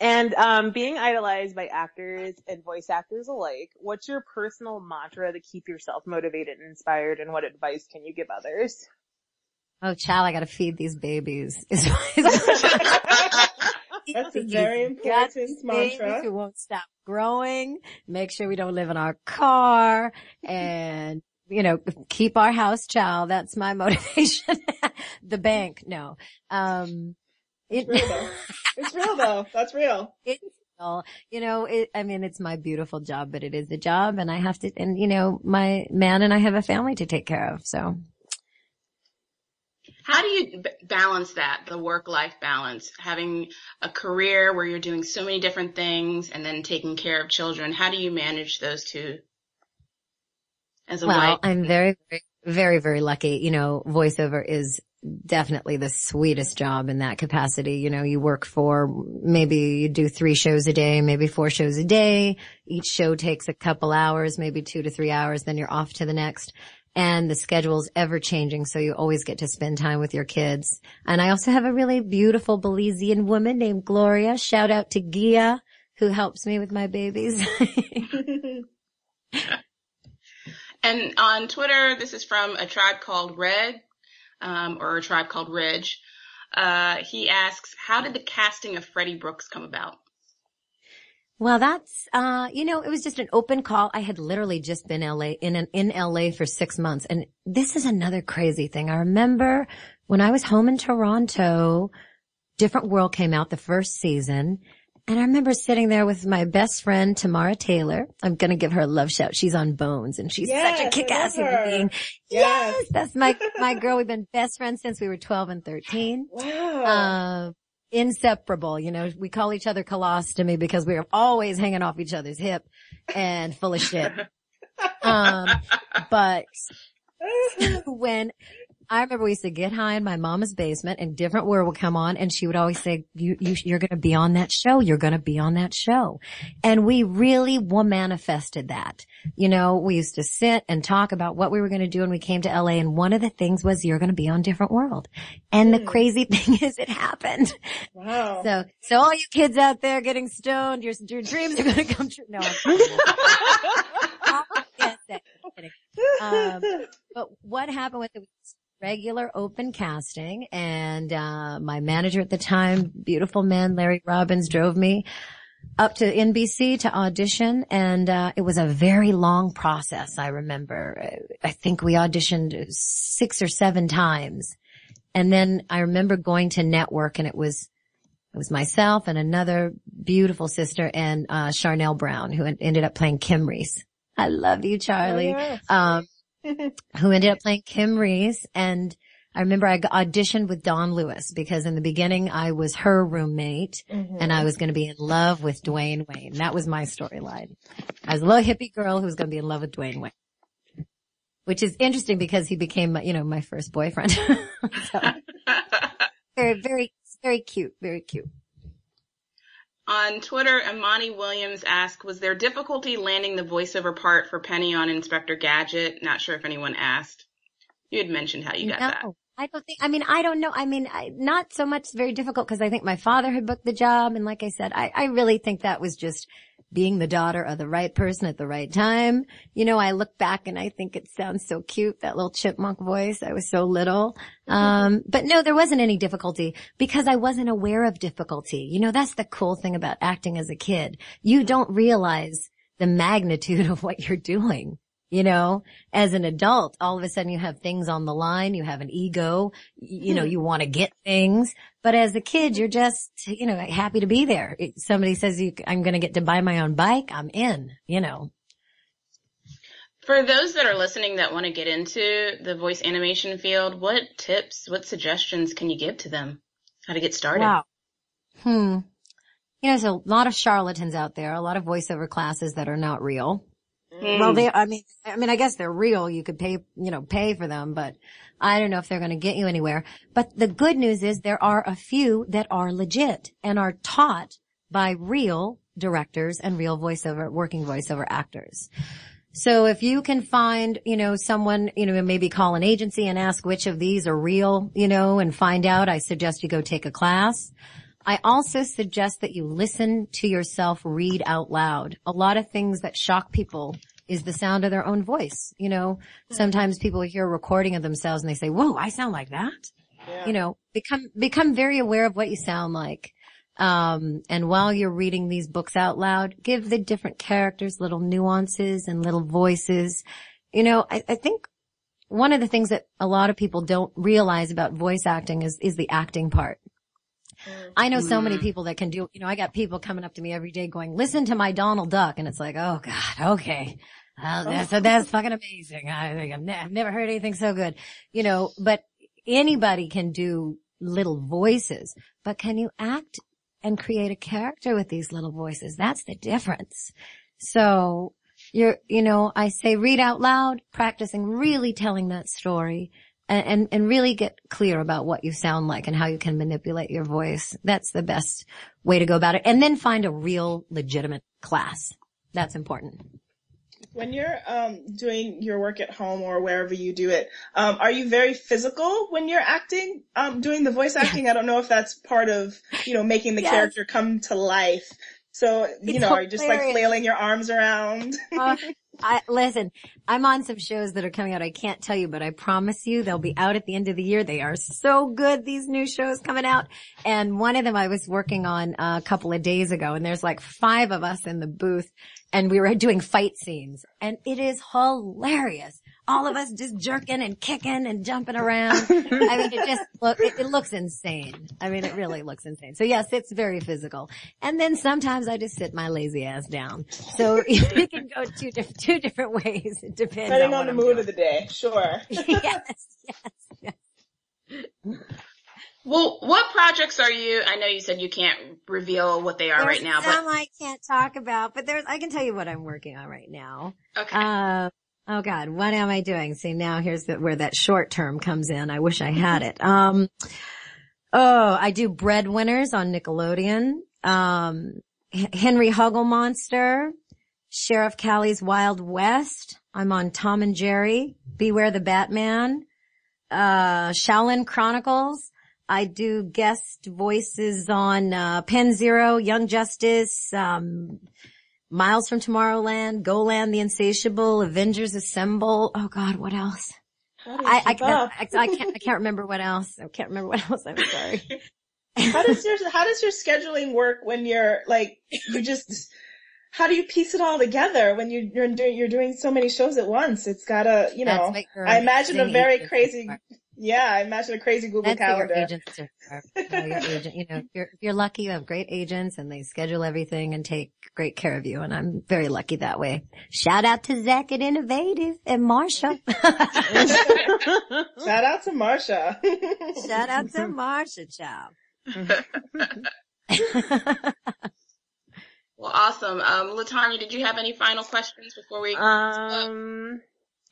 And um, being idolized by actors and voice actors alike, what's your personal mantra to keep yourself motivated and inspired, and what advice can you give others? Oh, child, I gotta feed these babies. (laughs) (laughs) That's a (laughs) very You got important babies mantra. Who won't stop growing. Make sure we don't live in our car and, you know, keep our house child. That's my motivation. the bank, no. Um, it, It's real though. It's real though. That's real. it's real. you know, it, I mean, it's my beautiful job, but it is the job and I have to, and you know, my man and I have a family to take care of. So How do you balance that, the work-life balance, having a career where you're doing so many different things and then taking care of children? How do you manage those two as a well, wife? I'm very, very, very, very lucky. You know, voiceover is definitely the sweetest job in that capacity. You know, you work for maybe you do three shows a day, maybe four shows a day. Each show takes a couple hours, maybe two to three hours, then you're off to the next. And the schedule's ever changing, so you always get to spend time with your kids. And I also have a really beautiful Belizean woman named Gloria. Shout out to Gia, who helps me with my babies. (laughs) And on Twitter, this is from a tribe called Red, um, or a tribe called Ridge. Uh, he asks, how did the casting of Freddie Brooks come about? Well, that's, uh, you know, it was just an open call. I had literally just been LA in an, in LA for six months. And this is another crazy thing. I remember when I was home in Toronto, Different World came out the first season. And I remember sitting there with my best friend, Tamara Taylor. I'm going to give her a love shout. She's on Bones and she's Yes, such a kick-ass human being. Yes. Yes, that's my, my (laughs) girl. We've been best friends since we were 12 and 13 Wow. uh, inseparable. You know, we call each other colostomy because we are always hanging off each other's hip and full of shit. (laughs) Um, but when I remember we used to get high in my mama's basement and different world would come on and she would always say, you, you, you're going to be on that show. You're going to be on that show. And we really manifested that. You know, we used to sit and talk about what we were going to do when we came to LA. And one of the things was you're going to be on different world. And the crazy (laughs) thing is it happened. wow. So, so all you kids out there getting stoned, your, your dreams are going to come true. No, I'm kidding. (laughs) Yes, I'm kidding. Um, but what happened with it was regular open casting and, uh, my manager at the time, beautiful man, Larry Robbins drove me up to NBC to audition and, uh, it was a very long process. I remember, I think we auditioned six or seven times. And then I remember going to network and it was, it was myself and another beautiful sister and, uh, Charnele Brown who ended up playing Kim Reese. I love you, Charlie. Oh, yes. Um, (laughs) who ended up playing Kim Reese. And I remember I auditioned with Dawn Lewis because in the beginning I was her roommate mm-hmm. and I was going to be in love with Dwayne Wayne. That was my storyline. I was a little hippie girl who was going to be in love with Dwayne Wayne. Which is interesting because he became, you know, my first boyfriend. (laughs) so, very, very, very cute, very cute. On Twitter, Imani Williams asked, was there difficulty landing the voiceover part for Penny on Inspector Gadget? Not sure if anyone asked. You had mentioned how you got that. No, I don't think, I mean, I don't know. I mean, I, not so much very difficult because I think my father had booked the job. And like I said, I, I really think that was just being the daughter of the right person at the right time. You know, I look back and I think it sounds so cute, that little chipmunk voice. I was so little. Um, but no, there wasn't any difficulty because I wasn't aware of difficulty. You know, that's the cool thing about acting as a kid. You don't realize the magnitude (laughs) of what you're doing. You know, as an adult, all of a sudden you have things on the line, you have an ego, you know, you want to get things. But as a kid, you're just, you know, happy to be there. Somebody says you, I'm going to get to buy my own bike. I'm in, you know. For those that are listening that want to get into the voice animation field, what tips, what suggestions can you give to them? How to get started? Wow. Hmm. You know, there's a lot of charlatans out there, a lot of voiceover classes that are not real. Hmm. Well, they, I mean, I mean, I guess they're real. You could pay, you know, pay for them, but I don't know if they're going to get you anywhere. But the good news is there are a few that are legit and are taught by real directors and real voiceover, working voiceover actors. So if you can find, you know, someone, you know, maybe call an agency and ask which of these are real, you know, and find out, I suggest you go take a class. I also suggest that you listen to yourself read out loud. A lot of things that shock people is the sound of their own voice. You know, hmm. sometimes people hear a recording of themselves and they say, whoa, I sound like that. You know, become, become very aware of what you sound like. Um, and while you're reading these books out loud, give the different characters little nuances and little voices. You know, I, I think one of the things that a lot of people don't realize about voice acting is, is the acting part. Hmm. I know so many mm. people that can do, you know, I got people coming up to me every day going, listen to my Donald Duck. And it's like, oh God, okay. Uh, that's, that's fucking amazing. I think I've, ne- I've never heard anything so good, you know, but anybody can do little voices, but can you act and create a character with these little voices? That's the difference. So you're, you know, I say read out loud, practicing really telling that story and, and, and really get clear about what you sound like and how you can manipulate your voice. That's the best way to go about it. And then find a real legitimate class. That's important. When you're um, doing your work at home or wherever you do it, um, are you very physical when you're acting, um, doing the voice acting? I don't know if that's part of, you know, making the Yes. character come to life. So, you It's know, are you just like flailing your arms around? Uh, I, listen, I'm on some shows that are coming out. I can't tell you, but I promise you they'll be out at the end of the year. They are so good, these new shows coming out. And one of them I was working on uh, a couple of days ago and there's like five of us in the booth and we were doing fight scenes and it is hilarious. All of us just jerking and kicking and jumping around. I mean, it just look, it, it looks insane. I mean, it really looks insane. So yes, it's very physical. And then sometimes I just sit my lazy ass down. So (laughs) it can go two different, two different ways. It depends (laughs) Depending on, on the I'm mood doing. of the day, sure. (laughs) yes, yes, yes. Well, what projects are you? I know you said you can't reveal what they are There's right now, but some but I can't talk about, but there's, I can tell you what I'm working on right now. okay. Uh, oh God, what am I doing? See, now here's the, where that short term comes in. I wish I had it. (laughs) Um, oh, I do Breadwinners on Nickelodeon. Um, H- Henry Huggle Monster, Sheriff Callie's Wild West. I'm on Tom and Jerry, Beware the Batman, uh, Shaolin Chronicles. I do guest voices on, uh, Penn Zero, Young Justice, um, Miles from Tomorrowland, Golan the Insatiable, Avengers Assemble. Oh God, what else? I, I, can't, I, I can't, I can't remember what else. I can't remember what else. I'm sorry. (laughs) how does your how does your scheduling work when you're like you just how do you piece it all together when you, you're doing you're doing so many shows at once? It's gotta you know. I imagine a very crazy are. Yeah. I imagine a crazy Google That's what your calendar. agents are. for. Uh, your agent, you know, if you're, if you're lucky, you have great agents and they schedule everything and take great care of you. And I'm very lucky that way. Shout out to Zach at Innovative and Marsha. (laughs) Shout out to Marsha. Shout out to Marsha, child. well, awesome. Um, Latanya, did you have any final questions before we? Um,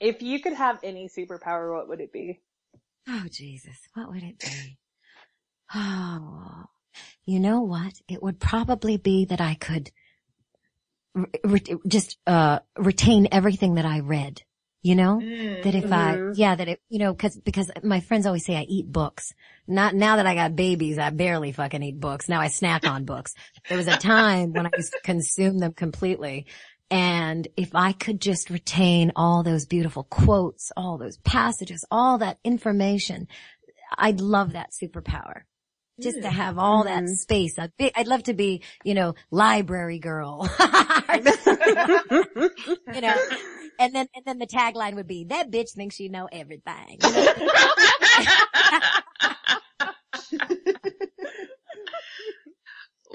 if you could have any superpower, what would it be? Oh Jesus, what would it be? Oh, you know what? It would probably be that I could re- just uh retain everything that I read. You know, that if I, Mhm. yeah, that it, you know, cause, because my friends always say I eat books. Not, now that I got babies, I barely fucking eat books. Now I snack on books. There was a time when I used (laughs) to consume them completely. And if I could just retain all those beautiful quotes, all those passages, all that information, I'd love that superpower. Just to have all that space. I'd, be, I'd love to be, you know, library girl. (laughs) you know, and then, and then the tagline would be, that bitch thinks she know everything. You know?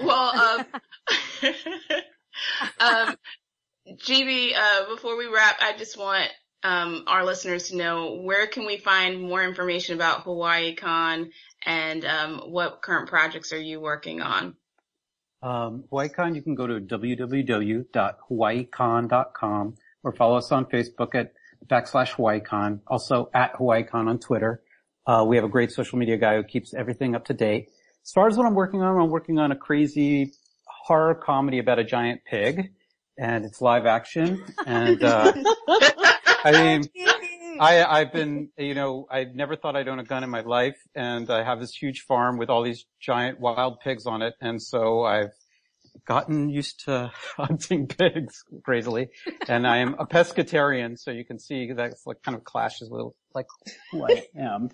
(laughs) well, um, (laughs) um, GB, uh, before we wrap, I just want um, our listeners to know where can we find more information about HawaiiCon and um, what current projects are you working on? Um, HawaiiCon, you can go to www.hawaiicon.com or follow us on Facebook at backslash HawaiiCon, also at HawaiiCon on Twitter. Uh, we have a great social media guy who keeps everything up to date. As far as what I'm working on, I'm working on a crazy horror comedy about a giant pig and it's live action and, uh, (laughs) I mean, I, I've been, you know, I never thought I'd own a gun in my life and I have this huge farm with all these giant wild pigs on it. And so I've gotten used to (laughs) hunting pigs crazily and I am a pescatarian. So you can see that's like kind of clashes with like who I am.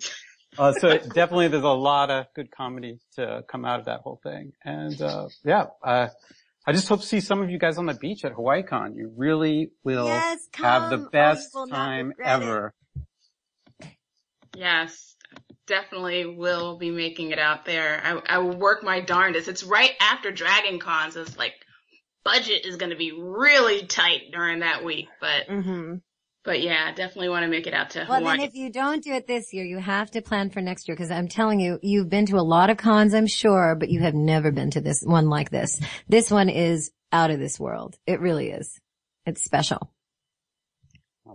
Uh, so definitely there's a lot of good comedy to come out of that whole thing. And, uh, yeah, uh, I just hope to see some of you guys on the beach at HawaiiCon. You really will Yes, have the come. Oh, you best time regret it. ever. Yes, definitely will be making it out there. I, I will work my darndest. It's right after Dragon Con, so it's like budget is going to be really tight during that week. But Mm-hmm. But yeah, definitely want to make it out to Well, Hawaii. then if you don't do it this year, you have to plan for next year because I'm telling you, you've been to a lot of cons, I'm sure, but you have never been to this one like this. This one is out of this world. It really is. It's special.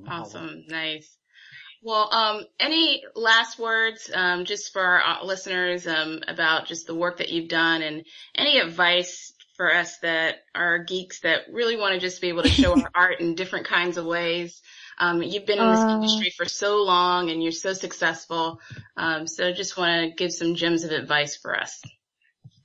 Awesome. Nice. Well, um, any last words, um, just for our uh, listeners, um, about just the work that you've done and any advice for us that are geeks that really want to just be able to show (laughs) our art in different kinds of ways. Um, you've been in this Uh, industry for so long and you're so successful. Um, so just want to give some gems of advice for us.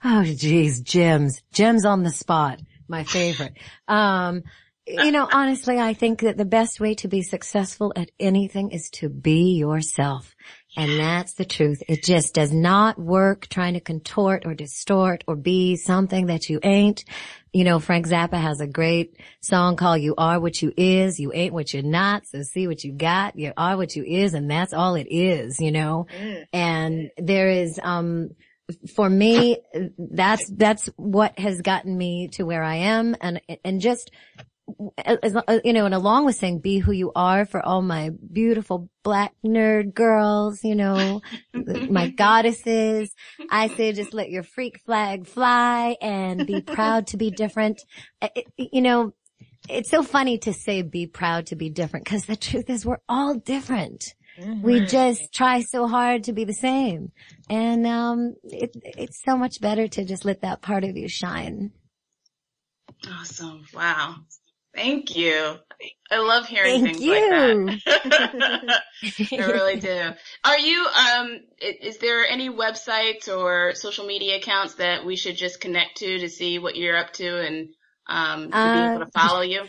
Oh geez, gems, gems on the spot. my favorite. (laughs) Um, you know, honestly, I think that the best way to be successful at anything is to be yourself. And that's the truth. It just does not work trying to contort or distort or be something that you ain't. You know, Frank Zappa has a great song called You Are What You Is, You Ain't What You're Not, so see what you got, you are what you is, and that's all it is, you know? And there is, um, for me, that's, that's what has gotten me to where I am and, and just, as, you know, and along with saying be who you are for all my beautiful black nerd girls, you know, (laughs) my goddesses, I say just let your freak flag fly and be proud to be different. (laughs) It- you know, it's so funny to say be proud to be different because the truth is we're all different. We just try so hard to be the same. And, um, it, it's so much better to just let that part of you shine. Awesome. Wow. Thank you. I love hearing Thank things you. like that. (laughs) I really do. Are you, um, is there any websites or social media accounts that we should just connect to to see what you're up to and, um, to Uh, be able to follow you?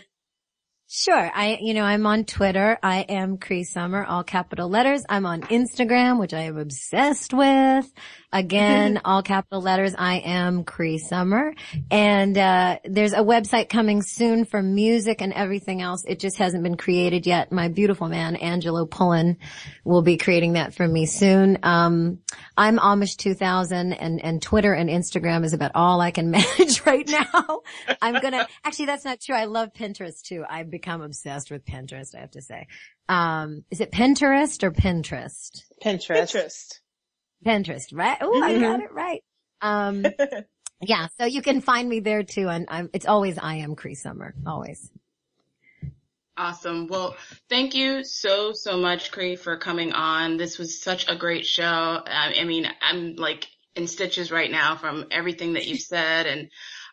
Sure. I, you know, I'm on Twitter. I am Cree Summer, all capital letters. I'm on Instagram, which I am obsessed with. Again, (laughs) all capital letters. I am Cree Summer. And, uh, there's a website coming soon for music and everything else. It just hasn't been created yet. My beautiful man, Angelo Pullen, will be creating that for me soon. Um, I'm Amish 2000 and, and Twitter and Instagram is about all I can (laughs) manage right now. I'm gonna, actually that's not true. I love Pinterest too. I've become obsessed with Pinterest, I have to say. Um, is it Pinterest or Pinterest? Pinterest. Pinterest. Pinterest, right? Oh, I got it right. Um, (laughs) yeah, so you can find me there too. And I'm, it's always I am Cree Summer, always. Awesome. Well, thank you so, so much, Cree, for coming on. This was such a great show. I, I mean, I'm like in stitches right now from everything that you've said and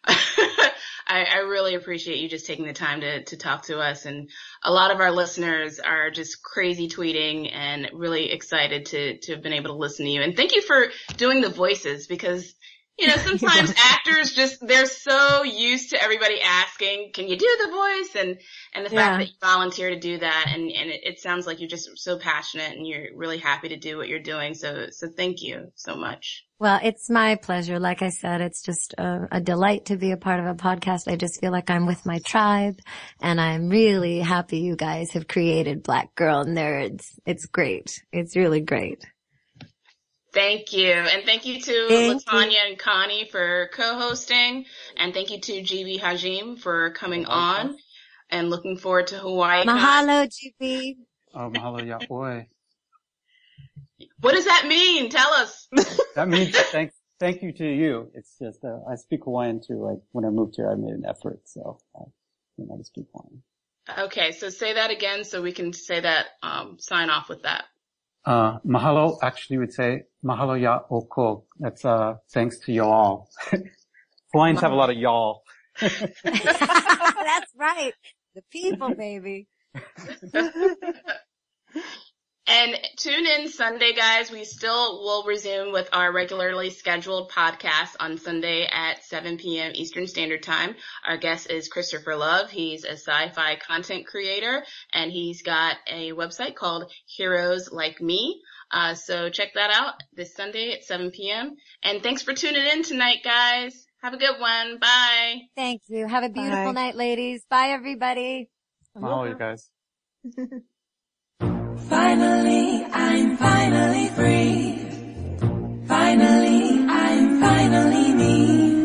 (laughs) I, I really appreciate you just taking the time to, to talk to us. And a lot of our listeners are just crazy tweeting and really excited to, to have been able to listen to you. And thank you for doing the voices because you know, (laughs) sometimes actors just, they're so used to everybody asking, can you do the voice? And, and the Yeah. fact that you volunteer to do that and, and it, it sounds like you're just so passionate and you're really happy to do what you're doing. So, so thank you so much. Well, it's my pleasure. Like I said, it's just a, a delight to be a part of a podcast. I just feel like I'm with my tribe and I'm really happy you guys have created Black Girl Nerds. It's great. It's really great. Thank you. And thank you to Thank Latanya and Connie for co-hosting. And thank you to GB Hajim for coming on and looking forward to Hawaii. Mahalo, GB. Oh, mahalo yaoi. What does that mean? Tell us. (laughs) That means thank, thank you to you. It's just, uh, I speak Hawaiian too. Like when I moved here, I made an effort. So, I, you know, to speak Hawaiian. Okay. So say that again so we can say that, um, sign off with that. Uh, mahalo actually would say mahalo ya oko. That's, uh, thanks to y'all. (laughs) Hawaiians have a lot of y'all. (laughs) That's right. The people, baby. (laughs) And tune in Sunday, guys. We still will resume with our regularly scheduled podcast on Sunday at 7 p.m. Eastern Standard Time. Our guest is Christopher Love. He's a sci-fi content creator and he's got a website called Heroes Like Me. Uh, so check that out this Sunday at 7 p.m. And thanks for tuning in tonight, guys. Have a good one. Bye. Thank you. Have a beautiful Bye. night, ladies. Bye, everybody. Mahalo, you guys. (laughs) Finally, I'm finally free. Finally, I'm finally me.